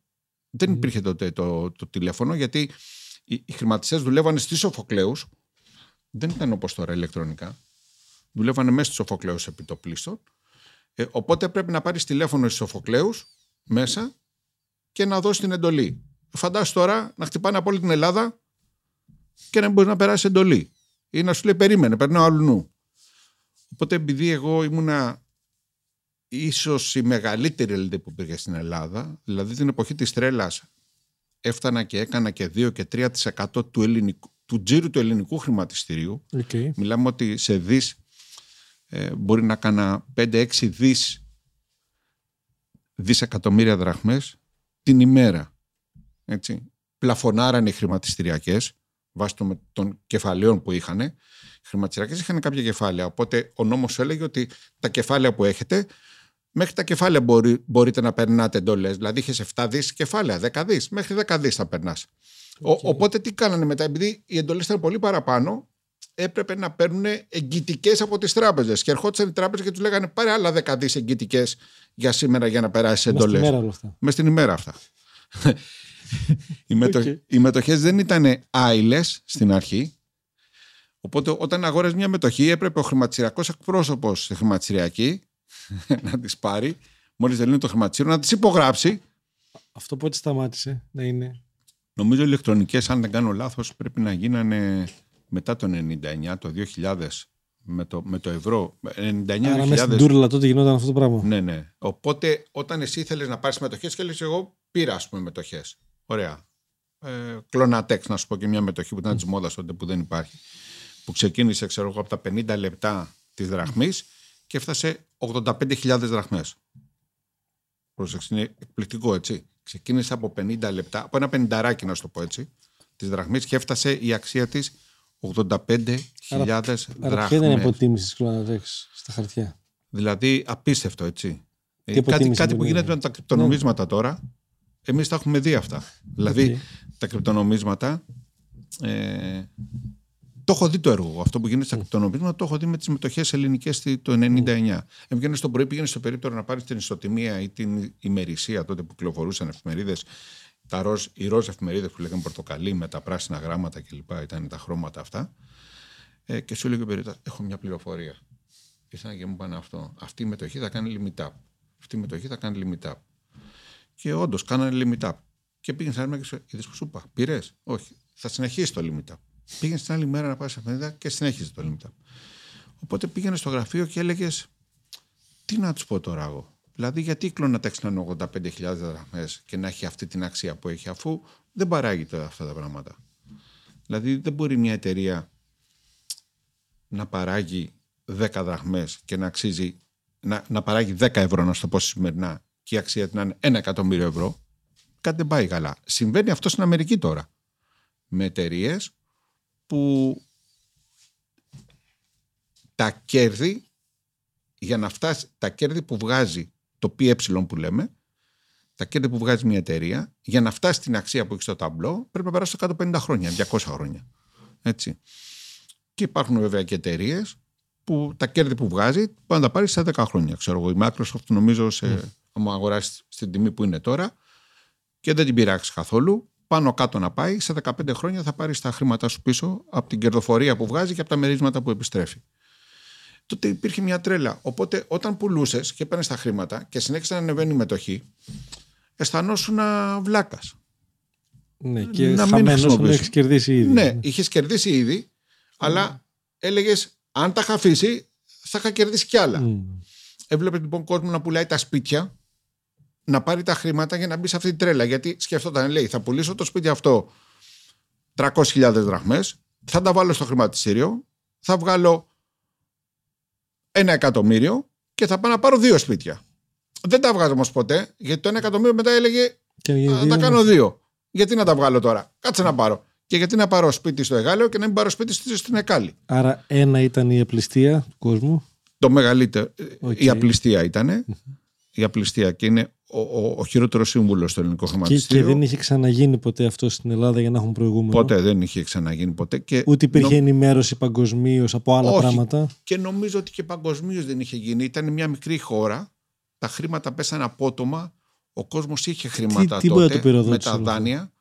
Δεν υπήρχε τότε το, το, τηλέφωνο γιατί οι, οι χρηματιστές δουλεύανε στις Σοφοκλέους. Δεν ήταν όπως τώρα ηλεκτρονικά. Δουλεύανε μέσα στου Σοφοκλέους επιτοπλίστων. Ε, οπότε πρέπει να πάρεις τηλέφωνο στου Σοφοκλέους μέσα και να δώσεις την εντολή. Φαντάσου τώρα να χτυπάνε από όλη την Ελλάδα και να μην μπορείς να περάσεις εντολή. Ή να σου λέει περίμενε, περνάω αλλού νου. Οπότε επειδή εγώ ήμουνα ίσως η μεγαλύτερη ελίτ που υπήρχε στην Ελλάδα, δηλαδή την εποχή της τρέλας έφτανα και έκανα και 2 και 3% του, ελληνικού, του τζίρου του ελληνικού χρηματιστηρίου. Okay. Μιλάμε ότι σε δις ε, μπορεί να κάνα 5-6 δις δισεκατομμύρια δραχμές την ημέρα έτσι, πλαφωνάρανε οι χρηματιστηριακές βάσει των κεφαλαίων που είχαν. Οι χρηματιστηριακέ είχαν κάποια κεφάλαια. Οπότε ο νόμος έλεγε ότι τα κεφάλαια που έχετε, μέχρι τα κεφάλαια μπορεί, μπορείτε να περνάτε εντολές. Δηλαδή είχες 7 δις κεφάλαια, 10 δις, μέχρι 10 δις θα περνάς. Οπότε τι κάνανε μετά, επειδή οι εντολές ήταν πολύ παραπάνω, έπρεπε να παίρνουν εγκυτικέ από τις τράπεζες. Και ερχόντουσαν οι τράπεζες και τους λέγανε πάρε άλλα 10 δις εγκυτικέ για σήμερα για να περάσεις εντολές. Μες στην ημέρα αυτά οι, μετοχ... okay. οι μετοχές δεν ήταν άειλες στην αρχή. Οπότε όταν αγόρες μια μετοχή έπρεπε ο χρηματιστηριακός εκπρόσωπος στη χρηματιστηριακή να τις πάρει μόλις δεν το χρηματιστήριο να τις υπογράψει. Αυτό πότε σταμάτησε να είναι; Νομίζω ηλεκτρονικές αν δεν κάνω λάθος πρέπει να γίνανε μετά το 99, το 2000 με το, με το ευρώ. 99 Άρα μέσα στην τούρλα τότε γινόταν αυτό το πράγμα. Ναι, ναι. Οπότε όταν εσύ ήθελες να πάρεις μετοχές και έλεγες εγώ πήρα ας πούμε μετοχές. Ωραία. Ε, κλωνατέξ, να σου πω και μια μετοχή που ήταν της μόδας τότε που δεν υπάρχει. Που ξεκίνησε, ξέρω εγώ, από τα 50 λεπτά της δραχμής και έφτασε 85.000 δραχμές. Πρόσεξε, είναι εκπληκτικό έτσι. Ξεκίνησε από 50 λεπτά, από ένα πενταράκι να σου το πω έτσι, της δραχμής και έφτασε η αξία της 85.000 δραχμές. Ποια ήταν η αποτίμηση της κλωνατέξ στα χαρτιά; Δηλαδή απίστευτο έτσι. Ε, κάτι, κάτι που γίνεται με τα κρυπτονομίσματα ναι. τώρα Εμείς τα έχουμε δει αυτά. Δηλαδή τα κρυπτονομίσματα. Ε, το έχω δει το έργο. Αυτό που γίνεται στα κρυπτονομίσματα το έχω δει με τις μετοχέ ελληνικές το 1999. Έβγαινε στο πρωί, πήγαινε στο περίπτωρο να πάρεις την ισοτιμία ή την ημερησία τότε που κυκλοφορούσαν εφημερίδες. Τα ροζ, οι ροζ εφημερίδες που λέγανε πορτοκαλί με τα πράσινα γράμματα κλπ. Ήταν τα χρώματα αυτά. Ε, και σου έλεγε ο περίπτωρο, έχω μια πληροφορία. Ήρθαν και μου πάνε αυτό. Αυτή η μετοχή θα κάνει limit up. Αυτή η μετοχή θα κάνει limit up. Και όντως κάνανε limit up. Και πήγαινε σαν και σου είδες που σου είπα. Πήρες; Όχι. θα συνεχίσει το limit up. Πήγαινε την άλλη μέρα να πάει σε αφεντίδα και συνέχιζε το limit up. Οπότε πήγαινε στο γραφείο και έλεγες, τι να τους πω τώρα εγώ; Δηλαδή, γιατί η Clonat να 85.000 δραχμέ και να έχει αυτή την αξία που έχει, αφού δεν παράγει αυτά τα πράγματα; Δηλαδή, δεν μπορεί μια εταιρεία να παράγει 10 δραχμές και να αξίζει να, να παράγει 10 ευρώ, να στο πω σημερινά, και η αξία να είναι 1 εκατομμύριο ευρώ, κάτι δεν πάει καλά. Συμβαίνει αυτό στην Αμερική τώρα. Με εταιρείες που τα κέρδη, για να φτάσει, τα κέρδη που βγάζει το ΠΕ που λέμε, τα κέρδη που βγάζει μια εταιρεία, για να φτάσει στην αξία που έχει στο ταμπλό, πρέπει να περάσει 150 χρόνια, 200 χρόνια. Έτσι. Και υπάρχουν βέβαια και εταιρείες που τα κέρδη που βγάζει μπορεί να τα πάρεις σε 10 χρόνια. Ξέρω εγώ, η Microsoft νομίζω, σε, mm. Άμα αγοράσεις στην τιμή που είναι τώρα και δεν την πειράξεις καθόλου, πάνω κάτω να πάει, σε 15 χρόνια θα πάρεις τα χρήματά σου πίσω από την κερδοφορία που βγάζει και από τα μερίσματα που επιστρέφει. Τότε υπήρχε μια τρέλα. Οπότε όταν πουλούσες και έπαιρνε τα χρήματα και συνέχισε να ανεβαίνει η μετοχή, αισθανόσουν βλάκας. Ναι, και να μην έχεις κερδίσει ήδη. Ναι, είχες κερδίσει ήδη, αλλά έλεγες αν τα είχα αφήσει, θα είχα κερδίσει κι άλλα. Mm. Έβλεπες λοιπόν κόσμο να πουλάει τα σπίτια, να πάρει τα χρήματα για να μπει σε αυτή την τρέλα. Γιατί σκεφτόταν, λέει, θα πουλήσω το σπίτι αυτό 300.000 δραχμές, θα τα βάλω στο χρηματιστήριο, θα βγάλω ένα εκατομμύριο και θα πάω να πάρω δύο σπίτια. Δεν τα βγάζω όμως ποτέ, γιατί το ένα εκατομμύριο μετά έλεγε θα τα κάνω δύο. Γιατί να τα βγάλω τώρα; Κάτσε να πάρω. Και γιατί να πάρω σπίτι στο Εγάλεο και να μην πάρω σπίτι στην Εκάλη; Άρα ένα ήταν η απληστία του κόσμου. Το μεγαλύτερο. Η απληστία ήταν. Η απληστία και είναι ο, ο, ο χειρότερος σύμβουλος στο ελληνικό χρηματιστήριο. Και, δεν είχε ξαναγίνει ποτέ αυτό στην Ελλάδα για να έχουν προηγούμενο; Ποτέ δεν είχε ξαναγίνει ποτέ. Και Ούτε υπήρχε νο... ενημέρωση παγκοσμίως από άλλα Όχι. πράγματα; Και νομίζω ότι και παγκοσμίως δεν είχε γίνει. Ήταν μια μικρή χώρα. Τα χρήματα πέσανε απότομα. Ο κόσμος είχε χρήματα τι, τότε τι με τα δάνεια.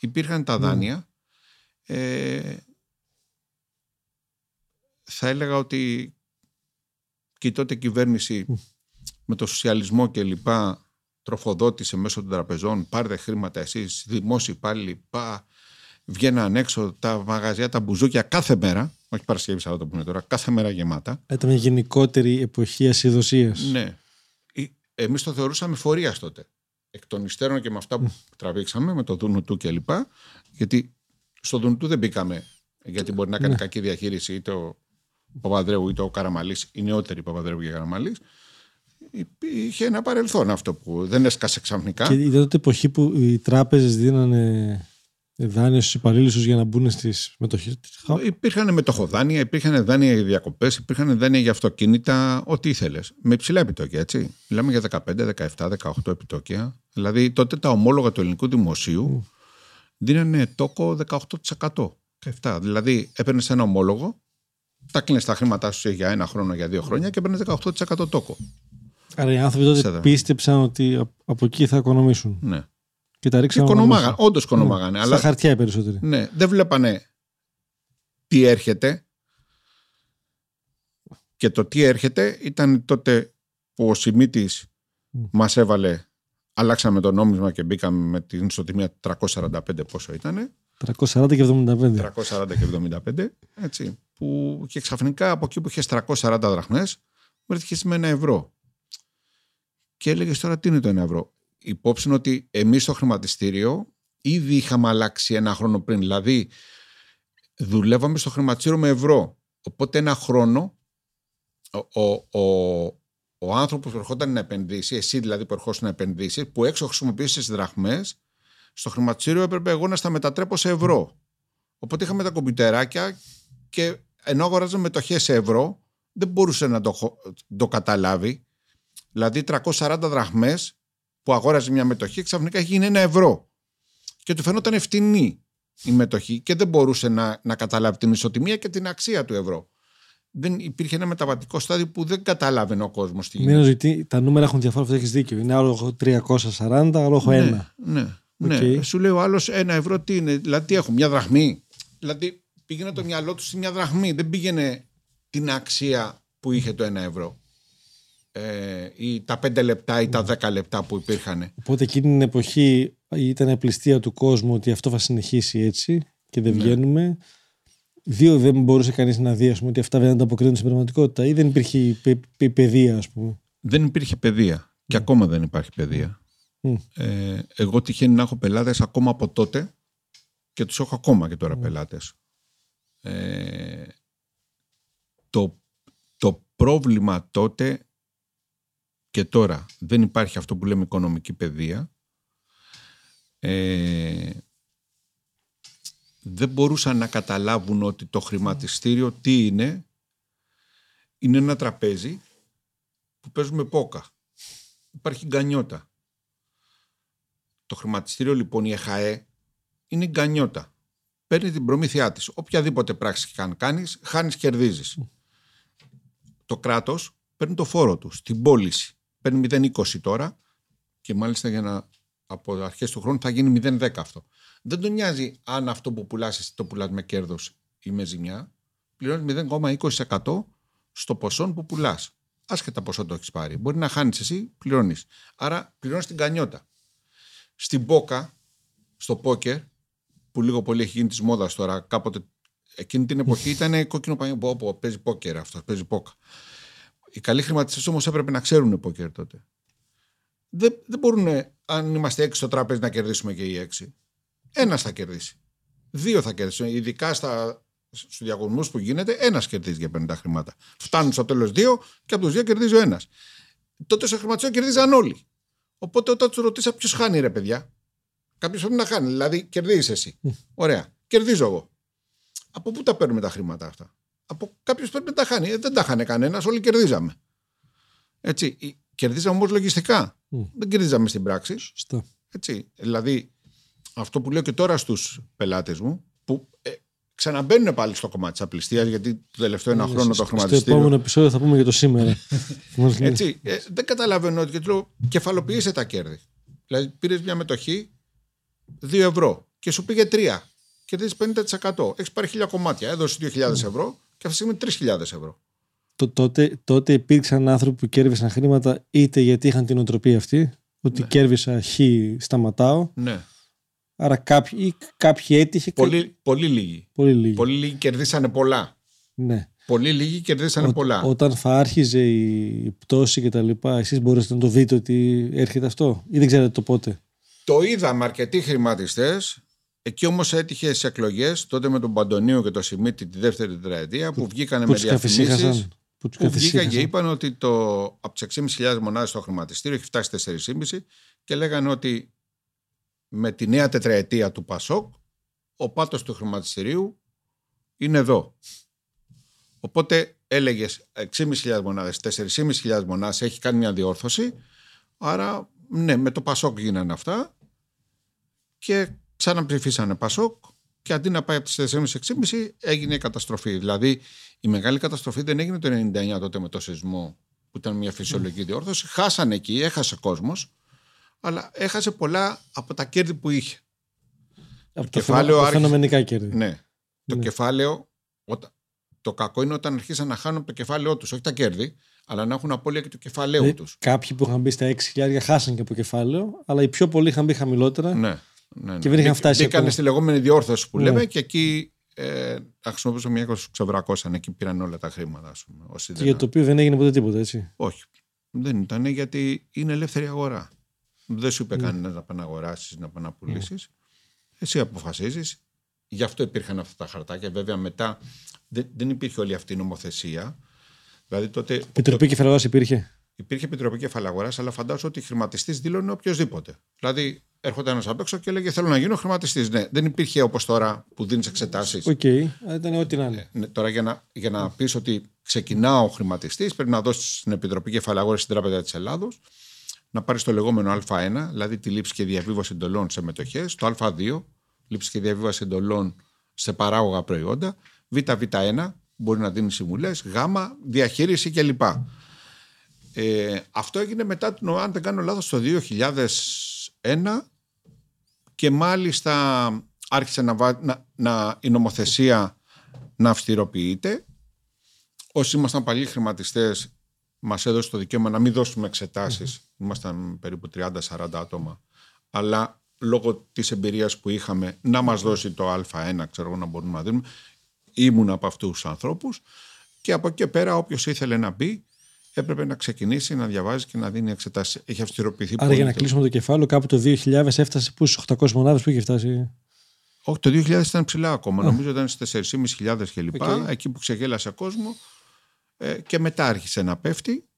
Υπήρχαν τα ναι. δάνεια. Ε, θα έλεγα ότι και η τότε κυβέρνηση με το σοσιαλισμό και λοιπά τροφοδότησε μέσω των τραπεζών, πάρτε χρήματα εσείς, δημόσιοι υπάλληλοι, πά, βγαίναν έξω τα μαγαζιά, τα μπουζούκια κάθε μέρα, όχι Παρασκευή Σάββατο που είναι τώρα, κάθε μέρα γεμάτα. Ήταν μια γενικότερη εποχή ασυδοσίας. Ναι. Εμείς το θεωρούσαμε φορεία τότε. Εκ των υστέρων και με αυτά που τραβήξαμε, με το δούνου του κλπ. Γιατί στο Δουντού δεν μπήκαμε γιατί μπορεί να κάνει ναι. κακή διαχείριση είτε ο Παπαδρέου είτε ο Καραμαλής, η νεότερη Παπαδρέου και Καραμαλής. Είχε ένα παρελθόν αυτό που δεν έσκασε ξαφνικά. Και ήταν τότε εποχή που οι τράπεζες δίνανε δάνεια στους υπαλλήλους για να μπουν στις μετοχές. Υπήρχαν μετοχοδάνεια, υπήρχαν δάνεια για διακοπές, υπήρχαν δάνεια για αυτοκίνητα, ό,τι ήθελες. Με υψηλά επιτόκια, έτσι. Μιλάμε για 15, 17, 18 επιτόκια. Δηλαδή τότε τα ομόλογα του ελληνικού δημοσίου δίνανε τόκο 18%. 7. Δηλαδή έπαιρνες ένα ομόλογο, τα κλείνεις τα χρήματά σου για ένα χρόνο, για δύο χρόνια και έπαιρνες 18% τόκο. Άρα οι άνθρωποι τότε πίστεψαν ότι από εκεί θα οικονομήσουν. Ναι. Και τα ρίξαν. Οικονομάγαν, όντω οικονομάγανε. Ναι. Αλλά... Στα χαρτιά οι περισσότεροι. Ναι, δεν βλέπανε τι έρχεται. Και το τι έρχεται ήταν τότε που ο Σιμίτης mm. μας έβαλε αλλάξαμε το νόμισμα και μπήκαμε με την ισοτιμία 345 πόσο ήταν. 340 και 75. 340 και 75, έτσι. Που και ξαφνικά από εκεί που είχε 340 δραχμές, βρέθηκε με ένα ευρώ. Και έλεγες τώρα τι είναι το ένα ευρώ. Υπόψη ότι εμείς στο χρηματιστήριο ήδη είχαμε αλλάξει ένα χρόνο πριν. Δηλαδή δουλεύαμε στο χρηματιστήριο με ευρώ. Οπότε ένα χρόνο ο, ο, ο άνθρωπος που ερχόταν να επενδύσει, εσύ δηλαδή που ερχόσουν να επενδύσεις, που έξω χρησιμοποιήσεις δραχμές, στο χρηματιστήριο έπρεπε εγώ να στα μετατρέπω σε ευρώ. Οπότε είχαμε τα κομπιουτεράκια και ενώ αγοράζαμε μετοχές σε ευρώ, δεν μπορούσε να το, το καταλάβει. Δηλαδή 340 δραχμές που αγόραζε μια μετοχή ξαφνικά έχει γίνει ένα ευρώ. Και του φαινόταν φτηνή η μετοχή και δεν μπορούσε να, να καταλάβει την ισοτιμία και την αξία του ευρώ δεν υπήρχε ένα μεταβατικό στάδιο που δεν καταλάβαινε ο κόσμος τι γίνεται. ότι τα νούμερα έχουν διαφορά, έχεις δίκιο. Είναι άλλο 340, άλλο έχω ένα. Ναι, ναι. ναι. Σου λέει ο άλλος ένα ευρώ τι είναι, δηλαδή τι έχω, μια δραχμή. Δηλαδή πήγαινε το μυαλό του σε μια δραχμή, δεν πήγαινε την αξία που είχε το ένα ευρώ. Ε, ή τα πέντε λεπτά ή τα δέκα λεπτά που υπήρχαν. Οπότε εκείνη την εποχή ήταν πληστία του κόσμου ότι αυτό θα συνεχίσει έτσι και δεν Ναι. βγαίνουμε. Δύο, δεν μπορούσε κανείς να δει ας πούμε, ότι αυτά δεν ανταποκρίνονται στην πραγματικότητα ή δεν υπήρχε η πε- η παιδεία, ας πούμε. Δεν υπήρχε παιδεία. Και ακόμα δεν υπάρχει παιδεία. Μμ. Ε, εγώ τυχαίνει να έχω πελάτες ακόμα από τότε και τους έχω ακόμα και τώρα πελάτες. Ε, το, το πρόβλημα τότε και τώρα δεν υπάρχει αυτό που λέμε οικονομική παιδεία. Ε, δεν μπορούσαν να καταλάβουν ότι το χρηματιστήριο τι είναι. Είναι ένα τραπέζι που παίζουμε πόκα. Υπάρχει γκανιότα. Το χρηματιστήριο λοιπόν η ΕΧΑΕ είναι γκανιότα. Παίρνει την προμήθειά της. Οποιαδήποτε πράξη και αν κάνεις, χάνεις, κερδίζεις. Το κράτος παίρνει το φόρο του στην πώληση. Παίρνει 0,20 τώρα και μάλιστα για να από αρχές του χρόνου θα γίνει 0,10 αυτό. Δεν τον νοιάζει αν αυτό που πουλάς εσύ το πουλάς με κέρδος ή με ζημιά. Πληρώνεις 0,20% στο ποσό που πουλάς. Άσχετα ποσό το έχεις πάρει. Μπορεί να χάνεις εσύ, πληρώνεις. Άρα πληρώνεις την κανιότα. Στην πόκα, στο πόκερ, που λίγο πολύ έχει γίνει της μόδας τώρα, κάποτε εκείνη την εποχή ήταν κόκκινο πανί. Πω, πω, παίζει πόκερ αυτό, παίζει πόκα. Οι καλοί χρηματιστές όμως έπρεπε να ξέρουν πόκερ τότε. Δεν, δεν μπορούν, αν είμαστε έξι στο τράπεζι, να κερδίσουμε και οι έξι. Ένας θα κερδίσει. Δύο θα κερδίσουν. Ειδικά στα, στους διαγωνισμούς που γίνεται, ένας κερδίζει για 50 χρήματα. Φτάνουν στο τέλος δύο και από τους δύο κερδίζει ο ένας. Τότε στο χρηματιστήριο κερδίζαν όλοι. Οπότε όταν τους ρωτήσα ποιος χάνει, ρε παιδιά; Κάποιος πρέπει να χάνει. Δηλαδή, κερδίζεις εσύ. Ωραία. Κερδίζω εγώ. Από πού τα παίρνουμε τα χρήματα αυτά; Από κάποιο πρέπει να τα χάνει. Ε, δεν τα χάνε κανένας. Όλοι κερδίζαμε. Έτσι. Ε, Κερδίζαμε όμως λογιστικά. Μμ. Δεν κερδίζαμε στην πράξη. Σωστά. Έτσι. Δηλαδή, αυτό που λέω και τώρα στους πελάτες μου, που ε, ξαναμπαίνουν πάλι στο κομμάτι της απληστίας, γιατί το τελευταίο ένα χρόνο το Ναι, Στο χρηματιστήριο. επόμενο επεισόδιο θα πούμε για το σήμερα. Μας λέει. Έτσι, ε, δεν καταλαβαίνω ότι και του λέω κεφαλοποιήσε τα κέρδη. Δηλαδή πήρες μια μετοχή 2 ευρώ και σου πήγε 3. Κερδίζεις 50%. Έχεις πάρει 1000 κομμάτια. Έδωσε 2.000 ευρώ και αυτή τη στιγμή 3.000 ευρώ. Το- τότε, τότε υπήρξαν άνθρωποι που κέρδισαν χρήματα είτε γιατί είχαν την οτροπία αυτή, ότι Ναι. κέρδισα χ, σταματάω. Ναι. Άρα κάποιοι, ή κάποιοι έτυχε. Πολύ, πολύ λίγοι. πολύ λίγοι. Πολύ λίγοι κερδίσανε πολλά. Ναι. Πολύ λίγοι κερδίσανε Ό- πολλά. Όταν θα άρχιζε η πτώση και τα λοιπά, εσείς μπορείτε να το δείτε ότι έρχεται αυτό ή δεν ξέρετε το πότε; Το είδαμε αρκετοί χρηματιστές. Εκεί όμως έτυχες στι εκλογές, τότε με τον Παντονίου και τον Σιμίτη τη δεύτερη τετραετία, που βγήκανε Που με τους διαφημίσεις. καθησύχασαν. Που τους που βγήκαν και καθησύχασαν. είπαν ότι το, από τις 6.500 μονάδες στο χρηματιστήριο έχει φτάσει 4.500 και λέγανε ότι με τη νέα τετραετία του Πασόκ ο πάτος του χρηματιστηρίου είναι εδώ. Οπότε έλεγες 6.500 μονάδες, 4.500 μονάδες έχει κάνει μια διόρθωση. Άρα, ναι, με το Πασόκ γίνανε αυτά και ξαναψηφίσανε Πασόκ και αντί να πάει από τις 4.500-6.500 έγινε η καταστροφή. Δηλαδή η μεγάλη καταστροφή δεν έγινε το 99 τότε με το σεισμό που ήταν μια φυσιολογική διόρθωση. Χάσανε εκεί, έχασε κόσμος αλλά έχασε πολλά από τα κέρδη που είχε. Από τα κεφάλαιο φαινο- τα άρχισε- φαινομενικά κέρδη. Ναι. Το Ναι. κεφάλαιο, όταν, το κακό είναι όταν αρχίσαν να χάνουν το κεφάλαιό τους, όχι τα κέρδη, αλλά να έχουν απώλεια και του κεφαλαίου Δηλαδή, τους. Κάποιοι που είχαν μπει στα 6.000 χάσαν και από κεφάλαιο, αλλά οι πιο πολλοί είχαν μπει χαμηλότερα. Ναι. Ναι, ναι. Και δεν είχαν φτάσει Μπήκανε ακόμα. στη λεγόμενη διόρθωση που Ναι. λέμε και εκεί ε, θα χρησιμοποιήσω μια είκοσι ξεβρακώσαν. Εκεί πήραν όλα τα χρήματα, ας πούμε. Όσοι Και δεν- για το οποίο δεν έγινε ποτέ τίποτα, έτσι. Όχι. Δεν ήταν γιατί είναι ελεύθερη αγορά. Δεν σου Ναι. είπε κανένα να πάει να αγοράσεις, να πάει να πουλήσεις. Εσύ αποφασίζεις. Γι' αυτό υπήρχαν αυτά τα χαρτάκια. Βέβαια, μετά δεν, δεν υπήρχε όλη αυτή η νομοθεσία. Δηλαδή τότε Επιτροπή Κεφαλαιαγοράς υπήρχε; υπήρχε επιτροπή κεφαλαιαγοράς, αλλά φαντάζομαι ότι χρηματιστή δήλωνε οποιοσδήποτε. Δηλαδή, έρχονταν ένας απ' έξω και έλεγε Θέλω να γίνω χρηματιστής. Ναι, δεν υπήρχε όπως τώρα που δίνεις εξετάσεις. Οκ, αλλά ήταν ό,τι να είναι. Ναι, τώρα για να, για να πεις ότι ξεκινάω χρηματιστής πρέπει να δώσεις στην Επιτροπή Κεφαλαιαγοράς στην Τράπεζα της Ελλάδος να πάρεις το λεγόμενο Α1, δηλαδή τη λήψη και διαβίβαση εντολών σε μετοχές, το Α2, λήψη και διαβίβαση εντολών σε παράγωγα προϊόντα, ΒΒ1, μπορεί να δίνεις συμβουλές, Γ, διαχείριση κλπ. Ε, αυτό έγινε μετά, την- αν δεν κάνω λάθος, το 2001 και μάλιστα άρχισε να, βά- να, να, η νομοθεσία να αυστηροποιείται. Όσοι ήμασταν παλιοί χρηματιστές μας έδωσε το δικαίωμα να μην δώσουμε εξετάσεις. Ήμασταν περίπου 30-40 άτομα. Αλλά λόγω της εμπειρίας που είχαμε να μας δώσει το α1 ξέρω εγώ να μπορούμε να δίνουμε ήμουν από αυτούς τους ανθρώπους και από εκεί πέρα όποιος ήθελε να μπει έπρεπε να ξεκινήσει να διαβάζει και να δίνει εξετάσεις. Έχει αυστηροποιηθεί Άρα για να κλείσουμε το κεφάλαιο, κάπου το 2000 έφτασε πού στους 800 μονάδες που είχε φτάσει; Όχι, το 2000 ήταν ψηλά ακόμα. Νομίζω ήταν στις 4.500 κλπ. Okay. Εκεί που ξεγέλασε κόσμο. Ε, και μετά άρχισε να πέφτει.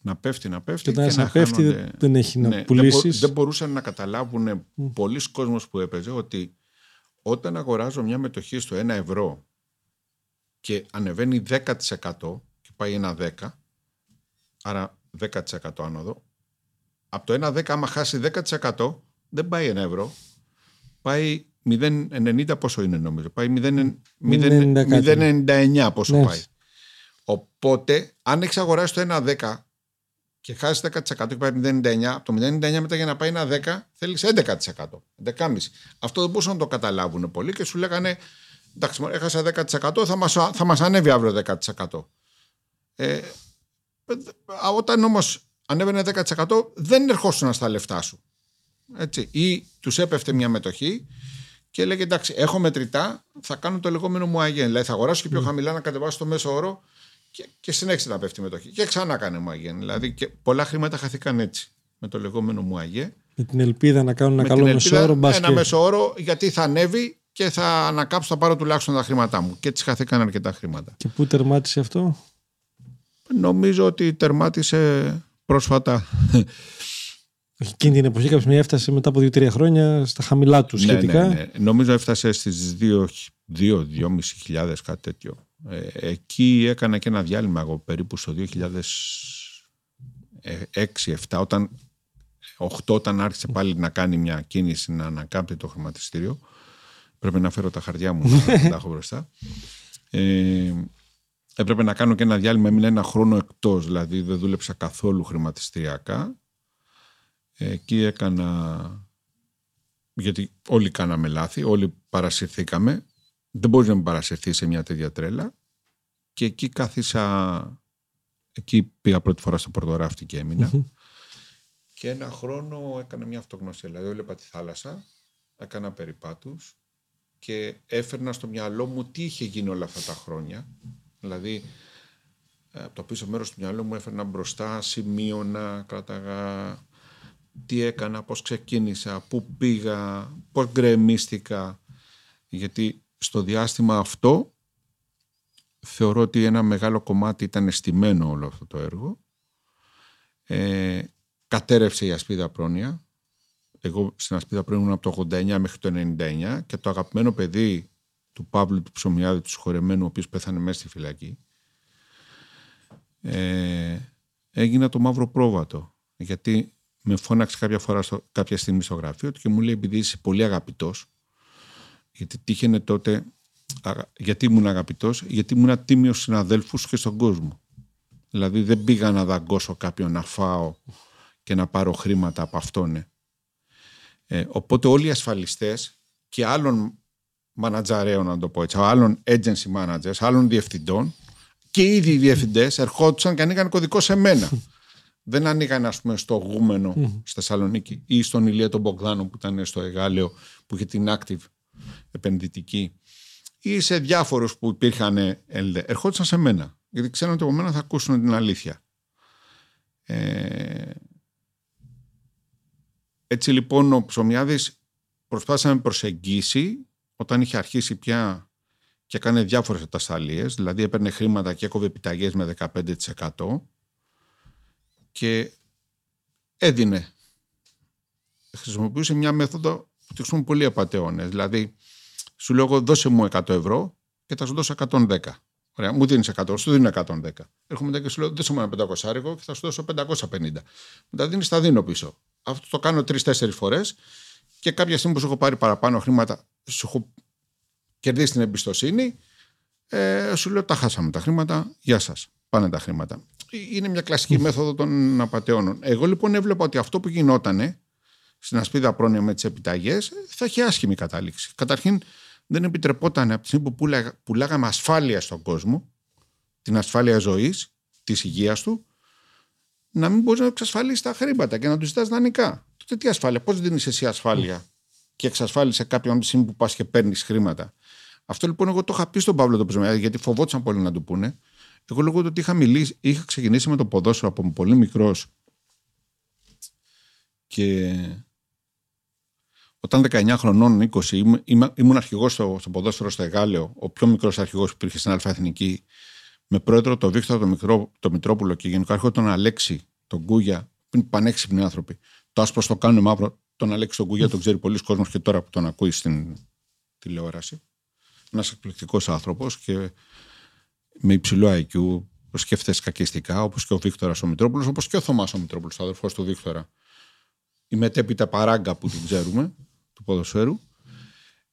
Να πέφτει, να πέφτει. Και όταν και να πέφτει χάνονται... δεν έχει να ναι, πουλήσεις. Δεν, μπορούσαν να καταλάβουν mm. πολλοί κόσμοι που έπαιζε ότι όταν αγοράζω μια μετοχή στο 1 ευρώ και ανεβαίνει 10% και πάει ένα 10, άρα 10% άνοδο, από το 1 10 άμα χάσει 10% δεν πάει ένα ευρώ, πάει 0,90 πόσο είναι νομίζω, πάει 0,99 πόσο ναι. πάει. Οπότε αν έχεις αγοράσει το 1 10 και χάσεις 10% και πάει 0,99, από το 0,99 μετά για να πάει ένα 10 θέλεις 11%. 11,5%. Αυτό δεν μπορούσαν να το καταλάβουν πολύ και σου λέγανε εντάξει, έχασα 10%, θα μας, θα μας ανέβει αύριο 10%. Ε, όταν όμως ανέβαινε 10% δεν ερχόσουν στα λεφτά σου. Έτσι. Ή τους έπεφτε μια μετοχή και έλεγε εντάξει, έχω μετρητά, θα κάνω το λεγόμενο μου αγέν. Δηλαδή θα αγοράσω και πιο χαμηλά να κατεβάσω το μέσο όρο και, και συνέχισε να πέφτει η μετοχή. Και ξανά κάνει μου αγέν. Δηλαδή και πολλά χρήματα χαθήκαν έτσι με το λεγόμενο μου αγέ. Με την ελπίδα να κάνουν ένα καλό μέσο όρο. Ένα μέσο όρο γιατί θα ανέβει και θα ανακάψω, θα πάρω τουλάχιστον τα χρήματά μου. Και έτσι χαθήκαν αρκετά χρήματα. Και πού τερμάτισε αυτό, Νομίζω ότι τερμάτισε πρόσφατα. Εκείνη την εποχή κάποια έφτασε μετά από 2-3 χρόνια στα χαμηλά του σχετικά. Ναι, ναι, ναι. Νομίζω έφτασε στις 2-2.500 κάτι τέτοιο. Ε, εκεί έκανα και ένα διάλειμμα εγώ περίπου στο 2006-2007 όταν 8 όταν άρχισε πάλι να κάνει μια κίνηση να ανακάμπτει το χρηματιστήριο Πρέπει να φέρω τα χαρτιά μου να τα έχω μπροστά. Ε, έπρεπε να κάνω και ένα διάλειμμα, έμεινα ένα χρόνο εκτός, δηλαδή δεν δούλεψα καθόλου χρηματιστηριακά. Ε, εκεί έκανα, γιατί όλοι κάναμε λάθη, όλοι παρασυρθήκαμε. Δεν μπορείς να μην παρασυρθείς σε μια τέτοια τρέλα. Και εκεί κάθισα, εκεί πήγα πρώτη φορά στο Πορτοράφτη και εμεινα Και ένα χρόνο έκανα μια αυτογνωσία, δηλαδή έβλεπα τη θάλασσα, έκανα περιπάτους και έφερνα στο μυαλό μου τι είχε γίνει όλα αυτά τα χρόνια. Δηλαδή, ε, από το πίσω μέρος του μυαλού μου έφερνα μπροστά, σημείωνα, κράταγα τι έκανα, πώς ξεκίνησα, πού πήγα, πώς γκρεμίστηκα. Γιατί στο διάστημα αυτό θεωρώ ότι ένα μεγάλο κομμάτι ήταν αισθημένο όλο αυτό το έργο. Ε, κατέρευσε η ασπίδα πρόνοια, εγώ στην Ασπίδα πριν ήμουν από το 89 μέχρι το 99 και το αγαπημένο παιδί του Παύλου του Ψωμιάδη, του συγχωρεμένου, ο οποίος πέθανε μέσα στη φυλακή, ε, έγινα το μαύρο πρόβατο. Γιατί με φώναξε κάποια φορά, στο, κάποια στιγμή στο γραφείο του και μου λέει επειδή είσαι πολύ αγαπητός, γιατί τύχαινε τότε, γιατί ήμουν αγαπητός, γιατί ήμουν τίμιος συναδέλφους και στον κόσμο. Δηλαδή δεν πήγα να δαγκώσω κάποιον να φάω και να πάρω χρήματα από αυτόν. Ε, οπότε όλοι οι ασφαλιστές και άλλων μανατζαρέων, να το πω έτσι, άλλων agency managers, άλλων διευθυντών και ήδη οι διευθυντές ερχόντουσαν και ανοίγαν κωδικό σε μένα. Δεν ανοίγαν, ας πούμε, στο Γούμενο στη Θεσσαλονίκη ή στον Ηλία τον Μπογδάνο που ήταν στο Εγάλεο που είχε την active επενδυτική ή σε διάφορους που υπήρχαν ΕΛΔΕ. Ερχόντουσαν σε μένα. Γιατί ξέρουν ότι από μένα θα ακούσουν την αλήθεια. Ε, έτσι λοιπόν ο Ψωμιάδης προσπάθησε να με προσεγγίσει όταν είχε αρχίσει πια και έκανε διάφορες ατασταλίες, δηλαδή έπαιρνε χρήματα και έκοβε επιταγές με 15% και έδινε. Χρησιμοποιούσε μια μέθοδο που τη χρησιμοποιούν πολλοί απαταιώνες, δηλαδή σου λέω δώσε μου 100 ευρώ και θα σου δώσω 110. Ωραία, μου δίνεις 100, σου δίνω 110. Έρχομαι μετά και σου λέω: Δώσε μου ένα 500 και θα σου δώσω 550. Μετά δίνεις, τα δίνω πίσω. Αυτό το κάνω τρει-τέσσερι φορές και κάποια στιγμή που σου έχω πάρει παραπάνω χρήματα, σου έχω κερδίσει την εμπιστοσύνη, ε, σου λέω: Τα χάσαμε τα χρήματα, γεια σας. Πάνε τα χρήματα. Είναι μια κλασική μέθοδο των απαταιώνων. Εγώ λοιπόν έβλεπα ότι αυτό που γινόταν στην ασπίδα πρόνοια με τις επιταγές θα έχει άσχημη κατάληξη. Καταρχήν, δεν επιτρεπόταν από τη στιγμή που πουλάγαμε ασφάλεια στον κόσμο, την ασφάλεια ζωής, της υγείας του, να μην μπορείς να εξασφαλίσεις τα χρήματα και να τους ζητάς δανεικά. Τότε Το τι ασφάλεια, πώς δίνεις εσύ ασφάλεια και εξασφάλισε κάποιον στιγμή που πας και παίρνεις χρήματα. Αυτό λοιπόν εγώ το είχα πει στον Παύλο το γιατί φοβόντουσαν πολύ να του πούνε. Εγώ λόγω του ότι είχα, μιλήσει, είχα ξεκινήσει με το ποδόσφαιρο από πολύ μικρός και όταν 19 χρονών, 20, ήμουν, ήμουν αρχηγός στο, στο ποδόσφαιρο στο Εγάλεο, ο πιο μικρός αρχηγός που υπήρχε στην Αλφα-Εθνική, με πρόεδρο τον Βίκτορα το, μικρό, το Μητρόπουλο και γενικό αρχηγό τον Αλέξη, τον Κούγια, που είναι πανέξυπνοι άνθρωποι. Το άσπρο το κάνουν μαύρο, τον Αλέξη τον Κούγια τον ξέρει πολλοί κόσμος και τώρα που τον ακούει στην τηλεόραση. Ένας εκπληκτικός άνθρωπος και με υψηλό IQ, σκέφτεται κακιστικά, όπως και ο Βίκτορας ο Μητρόπουλος, όπως και ο Θωμάς ο Μητρόπουλος, ο αδερφός του Βίκτορα. Η μετέπειτα παράγκα που την ξέρουμε, του ποδοσφαίρου.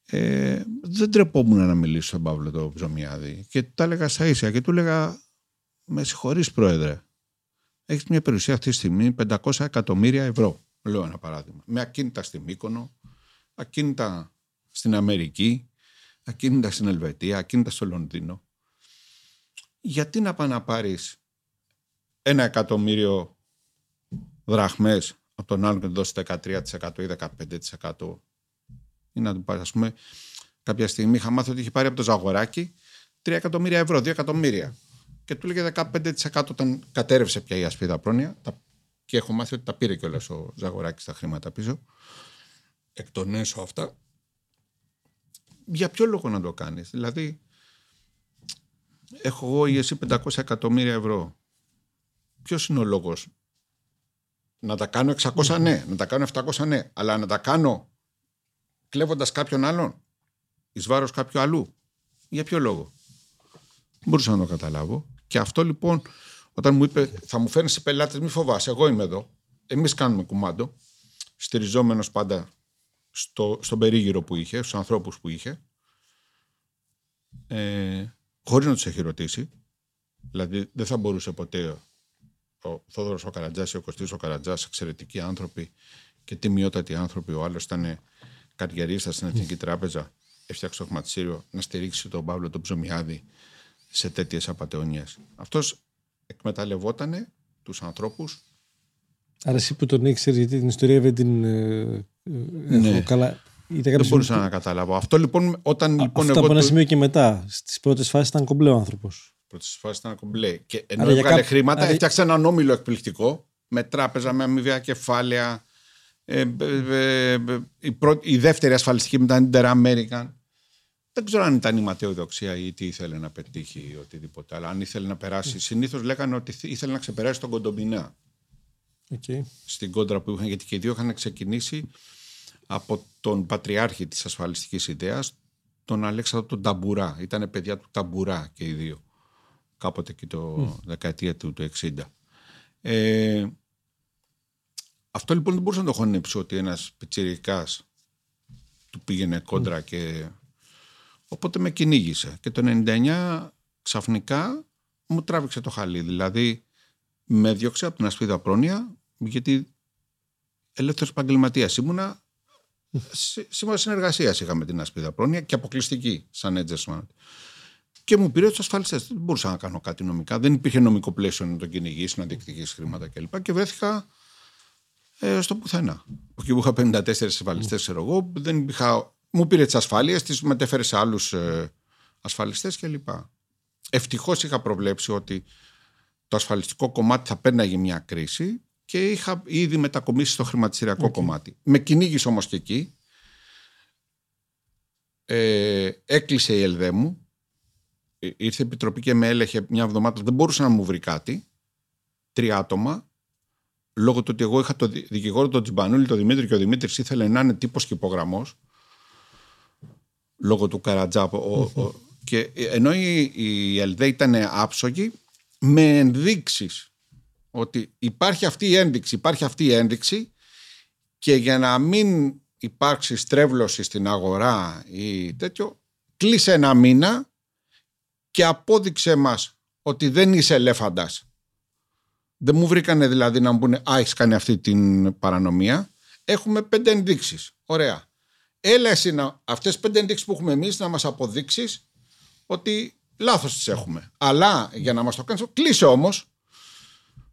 Ε, δεν τρεπόμουν να μιλήσω στον Παύλο το Ψωμιάδη και τα έλεγα στα ίσια και του έλεγα με συγχωρείς πρόεδρε έχεις μια περιουσία αυτή τη στιγμή 500 εκατομμύρια ευρώ λέω ένα παράδειγμα με ακίνητα στη Μύκονο ακίνητα στην Αμερική ακίνητα στην Ελβετία ακίνητα στο Λονδίνο γιατί να πάει να πάρεις ένα εκατομμύριο δραχμές από τον άλλον και να δώσεις 13% ή 15% ή να του πάρεις, ας πούμε, κάποια στιγμή είχα μάθει ότι είχε πάρει από το Ζαγοράκι 3 εκατομμύρια ευρώ, 2 εκατομμύρια. Και του έλεγε 15% όταν κατέρευσε πια η ασπίδα πρόνοια. Και έχω μάθει ότι τα πήρε κιόλας ο Ζαγοράκης τα χρήματα πίσω. Εκ των έσω αυτά. Για ποιο λόγο να το κάνεις, Δηλαδή, έχω εγώ ή εσύ 500 εκατομμύρια ευρώ. Ποιος είναι ο λόγος; Να τα κάνω 600 ναι, να τα κάνω 700 ναι, αλλά να τα κάνω κλέβοντας κάποιον άλλον εις βάρος κάποιου αλλού. Για ποιο λόγο; Μπορούσα να το καταλάβω. Και αυτό λοιπόν, όταν μου είπε, θα μου φέρνεις σε πελάτες, μη φοβάσαι, εγώ είμαι εδώ. Εμείς κάνουμε κουμάντο. Στηριζόμενος πάντα στο, στον περίγυρο που είχε, στους ανθρώπους που είχε. Ε, Χωρίς να τους έχει ρωτήσει. Δηλαδή, δεν θα μπορούσε ποτέ ο Θόδωρος ο Καρατζάς ή ο Κωστής ο Καρατζάς, εξαιρετικοί άνθρωποι και τιμιότατοι άνθρωποι. Ο άλλος ήταν καριερίστας στην Εθνική Τράπεζα, έφτιαξε το χρηματιστήριο να στηρίξει τον Παύλο τον Ψωμιάδη σε τέτοιες απαταιωνίες. Αυτός εκμεταλλευόταν τους ανθρώπους. Άρα εσύ που τον ήξερε, γιατί την ιστορία δεν την. Ε, ε ναι. καλά. Δεν μπορούσα να καταλάβω. Αυτό λοιπόν όταν. Λοιπόν, αυτό εγώ από ένα σημείο και μετά. Στις πρώτες φάσεις ήταν κομπλέ ο άνθρωπος. Πρώτες φάσεις ήταν κομπλέ. Και ενώ έβγαλε χρήματα, άρα... έφτιαξε έναν όμιλο εκπληκτικό με τράπεζα, με αμοιβαία κεφάλαια, ε, ε, ε, η, πρώτη, η δεύτερη ασφαλιστική ήταν την American. Δεν ξέρω αν ήταν η ματαιοδοξία ή τι ήθελε να πετύχει ή οτιδήποτε. Αλλά αν ήθελε να περάσει. Mm. Συνήθως λέγανε ότι ήθελε να ξεπεράσει τον Κοντομπινά. Okay. Στην κόντρα που είχαν, γιατί και οι δύο είχαν ξεκινήσει από τον πατριάρχη της ασφαλιστικής ιδέας, τον Αλέξανδρο τον Ταμπουρά. Ήταν παιδιά του Ταμπουρά και οι δύο. Κάποτε εκεί το mm. δεκαετία του, του 60. Ε, αυτό λοιπόν δεν μπορούσα να το χωνέψω ότι ένας πιτσιρικάς του πήγαινε κόντρα και... Οπότε με κυνήγησε. Και το 99 ξαφνικά μου τράβηξε το χαλί. Δηλαδή με διώξε από την ασπίδα πρόνοια γιατί ελεύθερος επαγγελματίας ήμουνα Σήμερα συνεργασίας είχαμε την ασπίδα πρόνοια και αποκλειστική σαν έτζεσμαν. Και μου πήρε τους ασφαλιστές. Δεν μπορούσα να κάνω κάτι νομικά. Δεν υπήρχε νομικό πλαίσιο να τον κυνηγήσει, να διεκδικήσει χρήματα κλπ. Και βρέθηκα ε, στο πουθενά. Εκεί που είχα 54 ασφαλιστές, ξέρω εγώ, δεν είχα, μου πήρε τις ασφάλειες, τις μετέφερε σε άλλους ε, ασφαλιστές κλπ. Ευτυχώς είχα προβλέψει ότι το ασφαλιστικό κομμάτι θα πέρναγε μια κρίση και είχα ήδη μετακομίσει στο χρηματιστηριακό κομμάτι. Με κυνήγησε όμως και εκεί. Ε, έκλεισε η ΕΛΔΕ μου. Ε, ήρθε η Επιτροπή και με έλεγε μια εβδομάδα. Δεν μπορούσε να μου βρει κάτι. Τρία άτομα λόγω του ότι εγώ είχα το δικηγόρο τον Τζιμπανούλη, τον Δημήτρη και ο Δημήτρης ήθελε να είναι τύπος και υπογραμμός. Λόγω του Καρατζά. και ενώ η, η ΕΛΔΕ ήταν άψογη, με ενδείξεις ότι υπάρχει αυτή η ένδειξη, υπάρχει αυτή η ένδειξη και για να μην υπάρξει στρέβλωση στην αγορά ή τέτοιο, κλείσε ένα μήνα και απόδειξε μας ότι δεν είσαι ελέφαντας δεν μου βρήκανε δηλαδή να μου πούνε Α, έχεις κάνει αυτή την παρανομία. Έχουμε πέντε ενδείξεις. Ωραία. Έλα εσύ να, αυτές πέντε ενδείξεις που έχουμε εμείς να μας αποδείξεις ότι λάθος τις έχουμε. Αλλά για να μας το κάνεις, κλείσε όμως.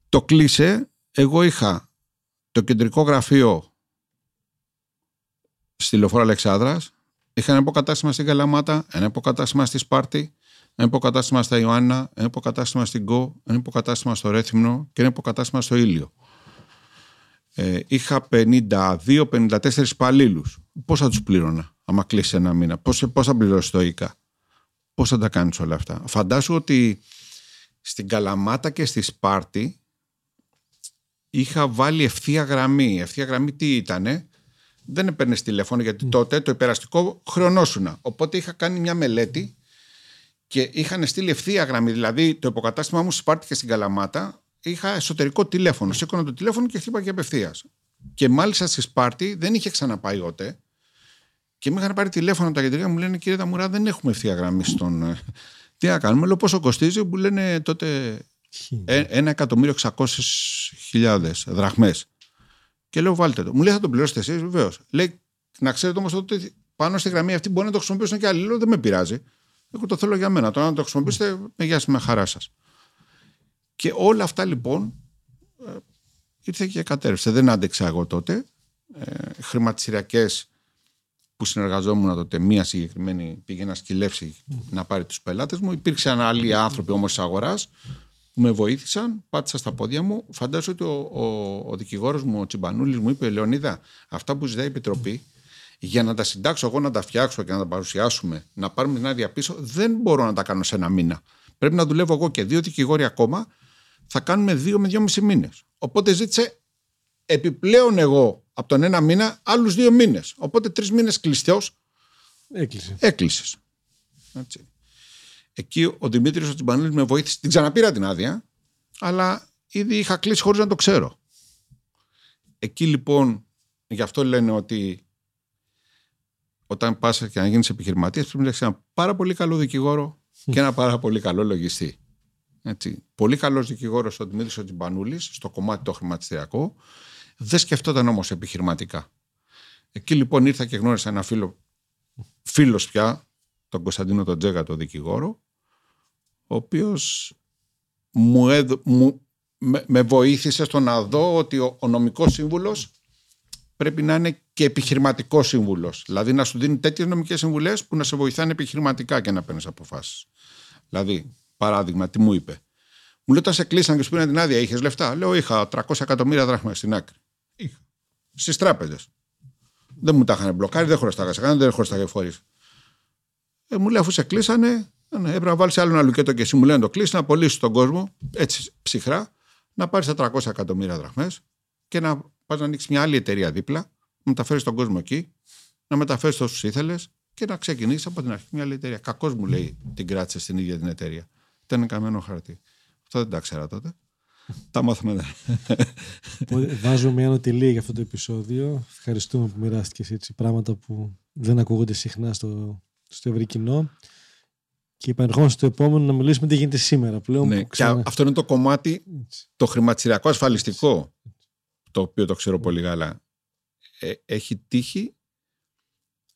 Το κλείσε. Εγώ είχα το κεντρικό γραφείο στη λεωφόρο Αλεξάνδρας. Είχα ένα υποκατάστημα στην Καλαμάτα, ένα υποκατάστημα στη Σπάρτη, ένα υποκατάστημα στα Ιωάννα, ένα υποκατάστημα στην Κο, ένα υποκατάστημα στο Ρέθυμνο και ένα υποκατάστημα στο Ήλιο. Ε, είχα 52-54 υπαλλήλους. Πώς θα τους πλήρωνα, άμα κλείσει ένα μήνα, πώς θα πληρώσεις το ΙΚΑ, πώς θα τα κάνεις όλα αυτά; Φαντάσου ότι στην Καλαμάτα και στη Σπάρτη είχα βάλει ευθεία γραμμή. Ευθεία γραμμή τι ήτανε, δεν έπαιρνες τηλέφωνο γιατί τότε το υπεραστικό χρεωνόσουνα. Οπότε είχα κάνει μια μελέτη και είχαν στείλει ευθεία γραμμή. Δηλαδή το υποκατάστημά μου Σπάρτη και στην Καλαμάτα είχα εσωτερικό τηλέφωνο. Σήκωνα το τηλέφωνο και χτύπαγε απευθείας. Και μάλιστα στη Σπάρτη δεν είχε ξαναπάει ούτε. Και με είχαν πάρει τηλέφωνο τα κεντρικά μου λένε κύριε Δαμουρά δεν έχουμε ευθεία γραμμή στον. Ε, τι να κάνουμε, λέω πόσο κοστίζει, μου λένε τότε ε, ένα εκατομμύριο χιλιάδες δραχμές. Και λέω βάλτε το. Μου λέει θα το πληρώσετε εσείς βεβαίως. Λέει να ξέρετε όμως ότι πάνω στη γραμμή αυτή μπορεί να το χρησιμοποιήσουν και άλλοι. Λέω δεν με πειράζει. Εγώ το θέλω για μένα. Τώρα να το χρησιμοποιήσετε με γεια με χαρά σας. Και όλα αυτά λοιπόν ε, ήρθε και κατέρευσε. Δεν άντεξα εγώ τότε. Ε, χρηματιστηριακές που συνεργαζόμουν τότε, μία συγκεκριμένη πήγε να σκυλεύσει να πάρει τους πελάτες μου. Υπήρξαν άλλοι άνθρωποι όμως της αγοράς που με βοήθησαν, πάτησα στα πόδια μου. Φαντάζομαι ότι ο, ο, ο δικηγόρος μου, ο Τσιμπανούλης μου είπε Λεωνίδα, αυτά που ζητάει η Επιτροπή για να τα συντάξω εγώ να τα φτιάξω και να τα παρουσιάσουμε, να πάρουμε την άδεια πίσω, δεν μπορώ να τα κάνω σε ένα μήνα. Πρέπει να δουλεύω εγώ και δύο δικηγόροι ακόμα θα κάνουμε δύο με δυόμιση μήνες. Οπότε ζήτησε επιπλέον εγώ από τον ένα μήνα άλλους δύο μήνες. Οπότε τρεις μήνες κλειστό. Έκλεισε. Έκλεισες. Εκεί ο Δημήτρης ο Τσιμπανίλη με βοήθησε. Την ξαναπήρα την άδεια, αλλά ήδη είχα κλείσει χωρίς να το ξέρω. Εκεί λοιπόν, γι' αυτό λένε ότι όταν πας και να γίνεις επιχειρηματίας, πρέπει να έχεις ένα πάρα πολύ καλό δικηγόρο και ένα πάρα πολύ καλό λογιστή. Έτσι. Πολύ καλός δικηγόρος ο Δημήτρης Τζιμπανούλη στο κομμάτι το χρηματιστηριακό. Δεν σκεφτόταν όμως επιχειρηματικά. Εκεί λοιπόν ήρθα και γνώρισα ένα φίλο, φίλος πια, τον Κωνσταντίνο τον Τζέγα, τον δικηγόρο, ο οποίος μου, με, με, βοήθησε στο να δω ότι ο, ο νομικός σύμβουλος πρέπει να είναι και επιχειρηματικός σύμβουλος. Δηλαδή να σου δίνει τέτοιες νομικές συμβουλές που να σε βοηθάνε επιχειρηματικά και να παίρνεις αποφάσεις. Δηλαδή, Παράδειγμα, τι μου είπε. Μου λέει: Όταν σε κλείσαν και σου πήραν την άδεια, είχες λεφτά; Λέω: Είχα 300 εκατομμύρια δράχμα στην άκρη. Είχα. Στις τράπεζες. Δεν μου τα είχαν μπλοκάρει, δεν χρωστάγα σε κανέναν, δεν χρωστάγα φορείς. Ε, μου λέει: Αφού σε κλείσανε, ε, ναι, έπρεπε να βάλεις άλλο ένα λουκέτο και εσύ μου λέει να το κλείσει, να πωλήσει τον κόσμο, έτσι ψυχρά, να πάρεις τα 300 εκατομμύρια δραχμές και να πας να ανοίξεις μια άλλη εταιρεία δίπλα, να μεταφέρει τον κόσμο εκεί, να μεταφέρεις όσους ήθελες και να ξεκινήσεις από την αρχή μια άλλη εταιρεία. Κακός μου λέει την κράτησε στην ίδια την εταιρεία. Ήταν καμένο χαρτί. Αυτό δεν τα ξέρα τότε. Τα μάθαμε. Βάζω μια νοτιλία για αυτό το επεισόδιο. Ευχαριστούμε που μοιράστηκες έτσι πράγματα που δεν ακούγονται συχνά στο, στο ευρύ κοινό. Και επανερχόμαστε στο επόμενο να μιλήσουμε τι γίνεται σήμερα πλέον. Ναι, ξανα... αυτό είναι το κομμάτι, το χρηματιστηριακό ασφαλιστικό, το οποίο το ξέρω πολύ καλά. Ε, έχει τύχει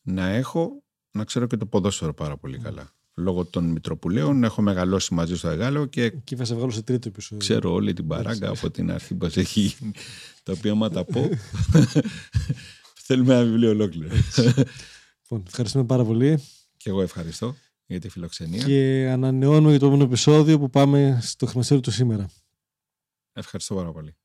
να έχω, να ξέρω και το ποδόσφαιρο πάρα πολύ καλά λόγω των Μητροπουλαίων. Έχω μεγαλώσει μαζί στο Εγάλεο και. Εκεί θα σε βγάλω σε τρίτο επεισόδιο. Ξέρω όλη την παράγκα από την αρχή πώ έχει γίνει. Τα οποία, άμα τα πω. θέλουμε ένα βιβλίο ολόκληρο. λοιπόν, ευχαριστούμε πάρα πολύ. Και εγώ ευχαριστώ για τη φιλοξενία. Και ανανεώνουμε για το επόμενο επεισόδιο που πάμε στο χρηματιστήριο του σήμερα. Ευχαριστώ πάρα πολύ.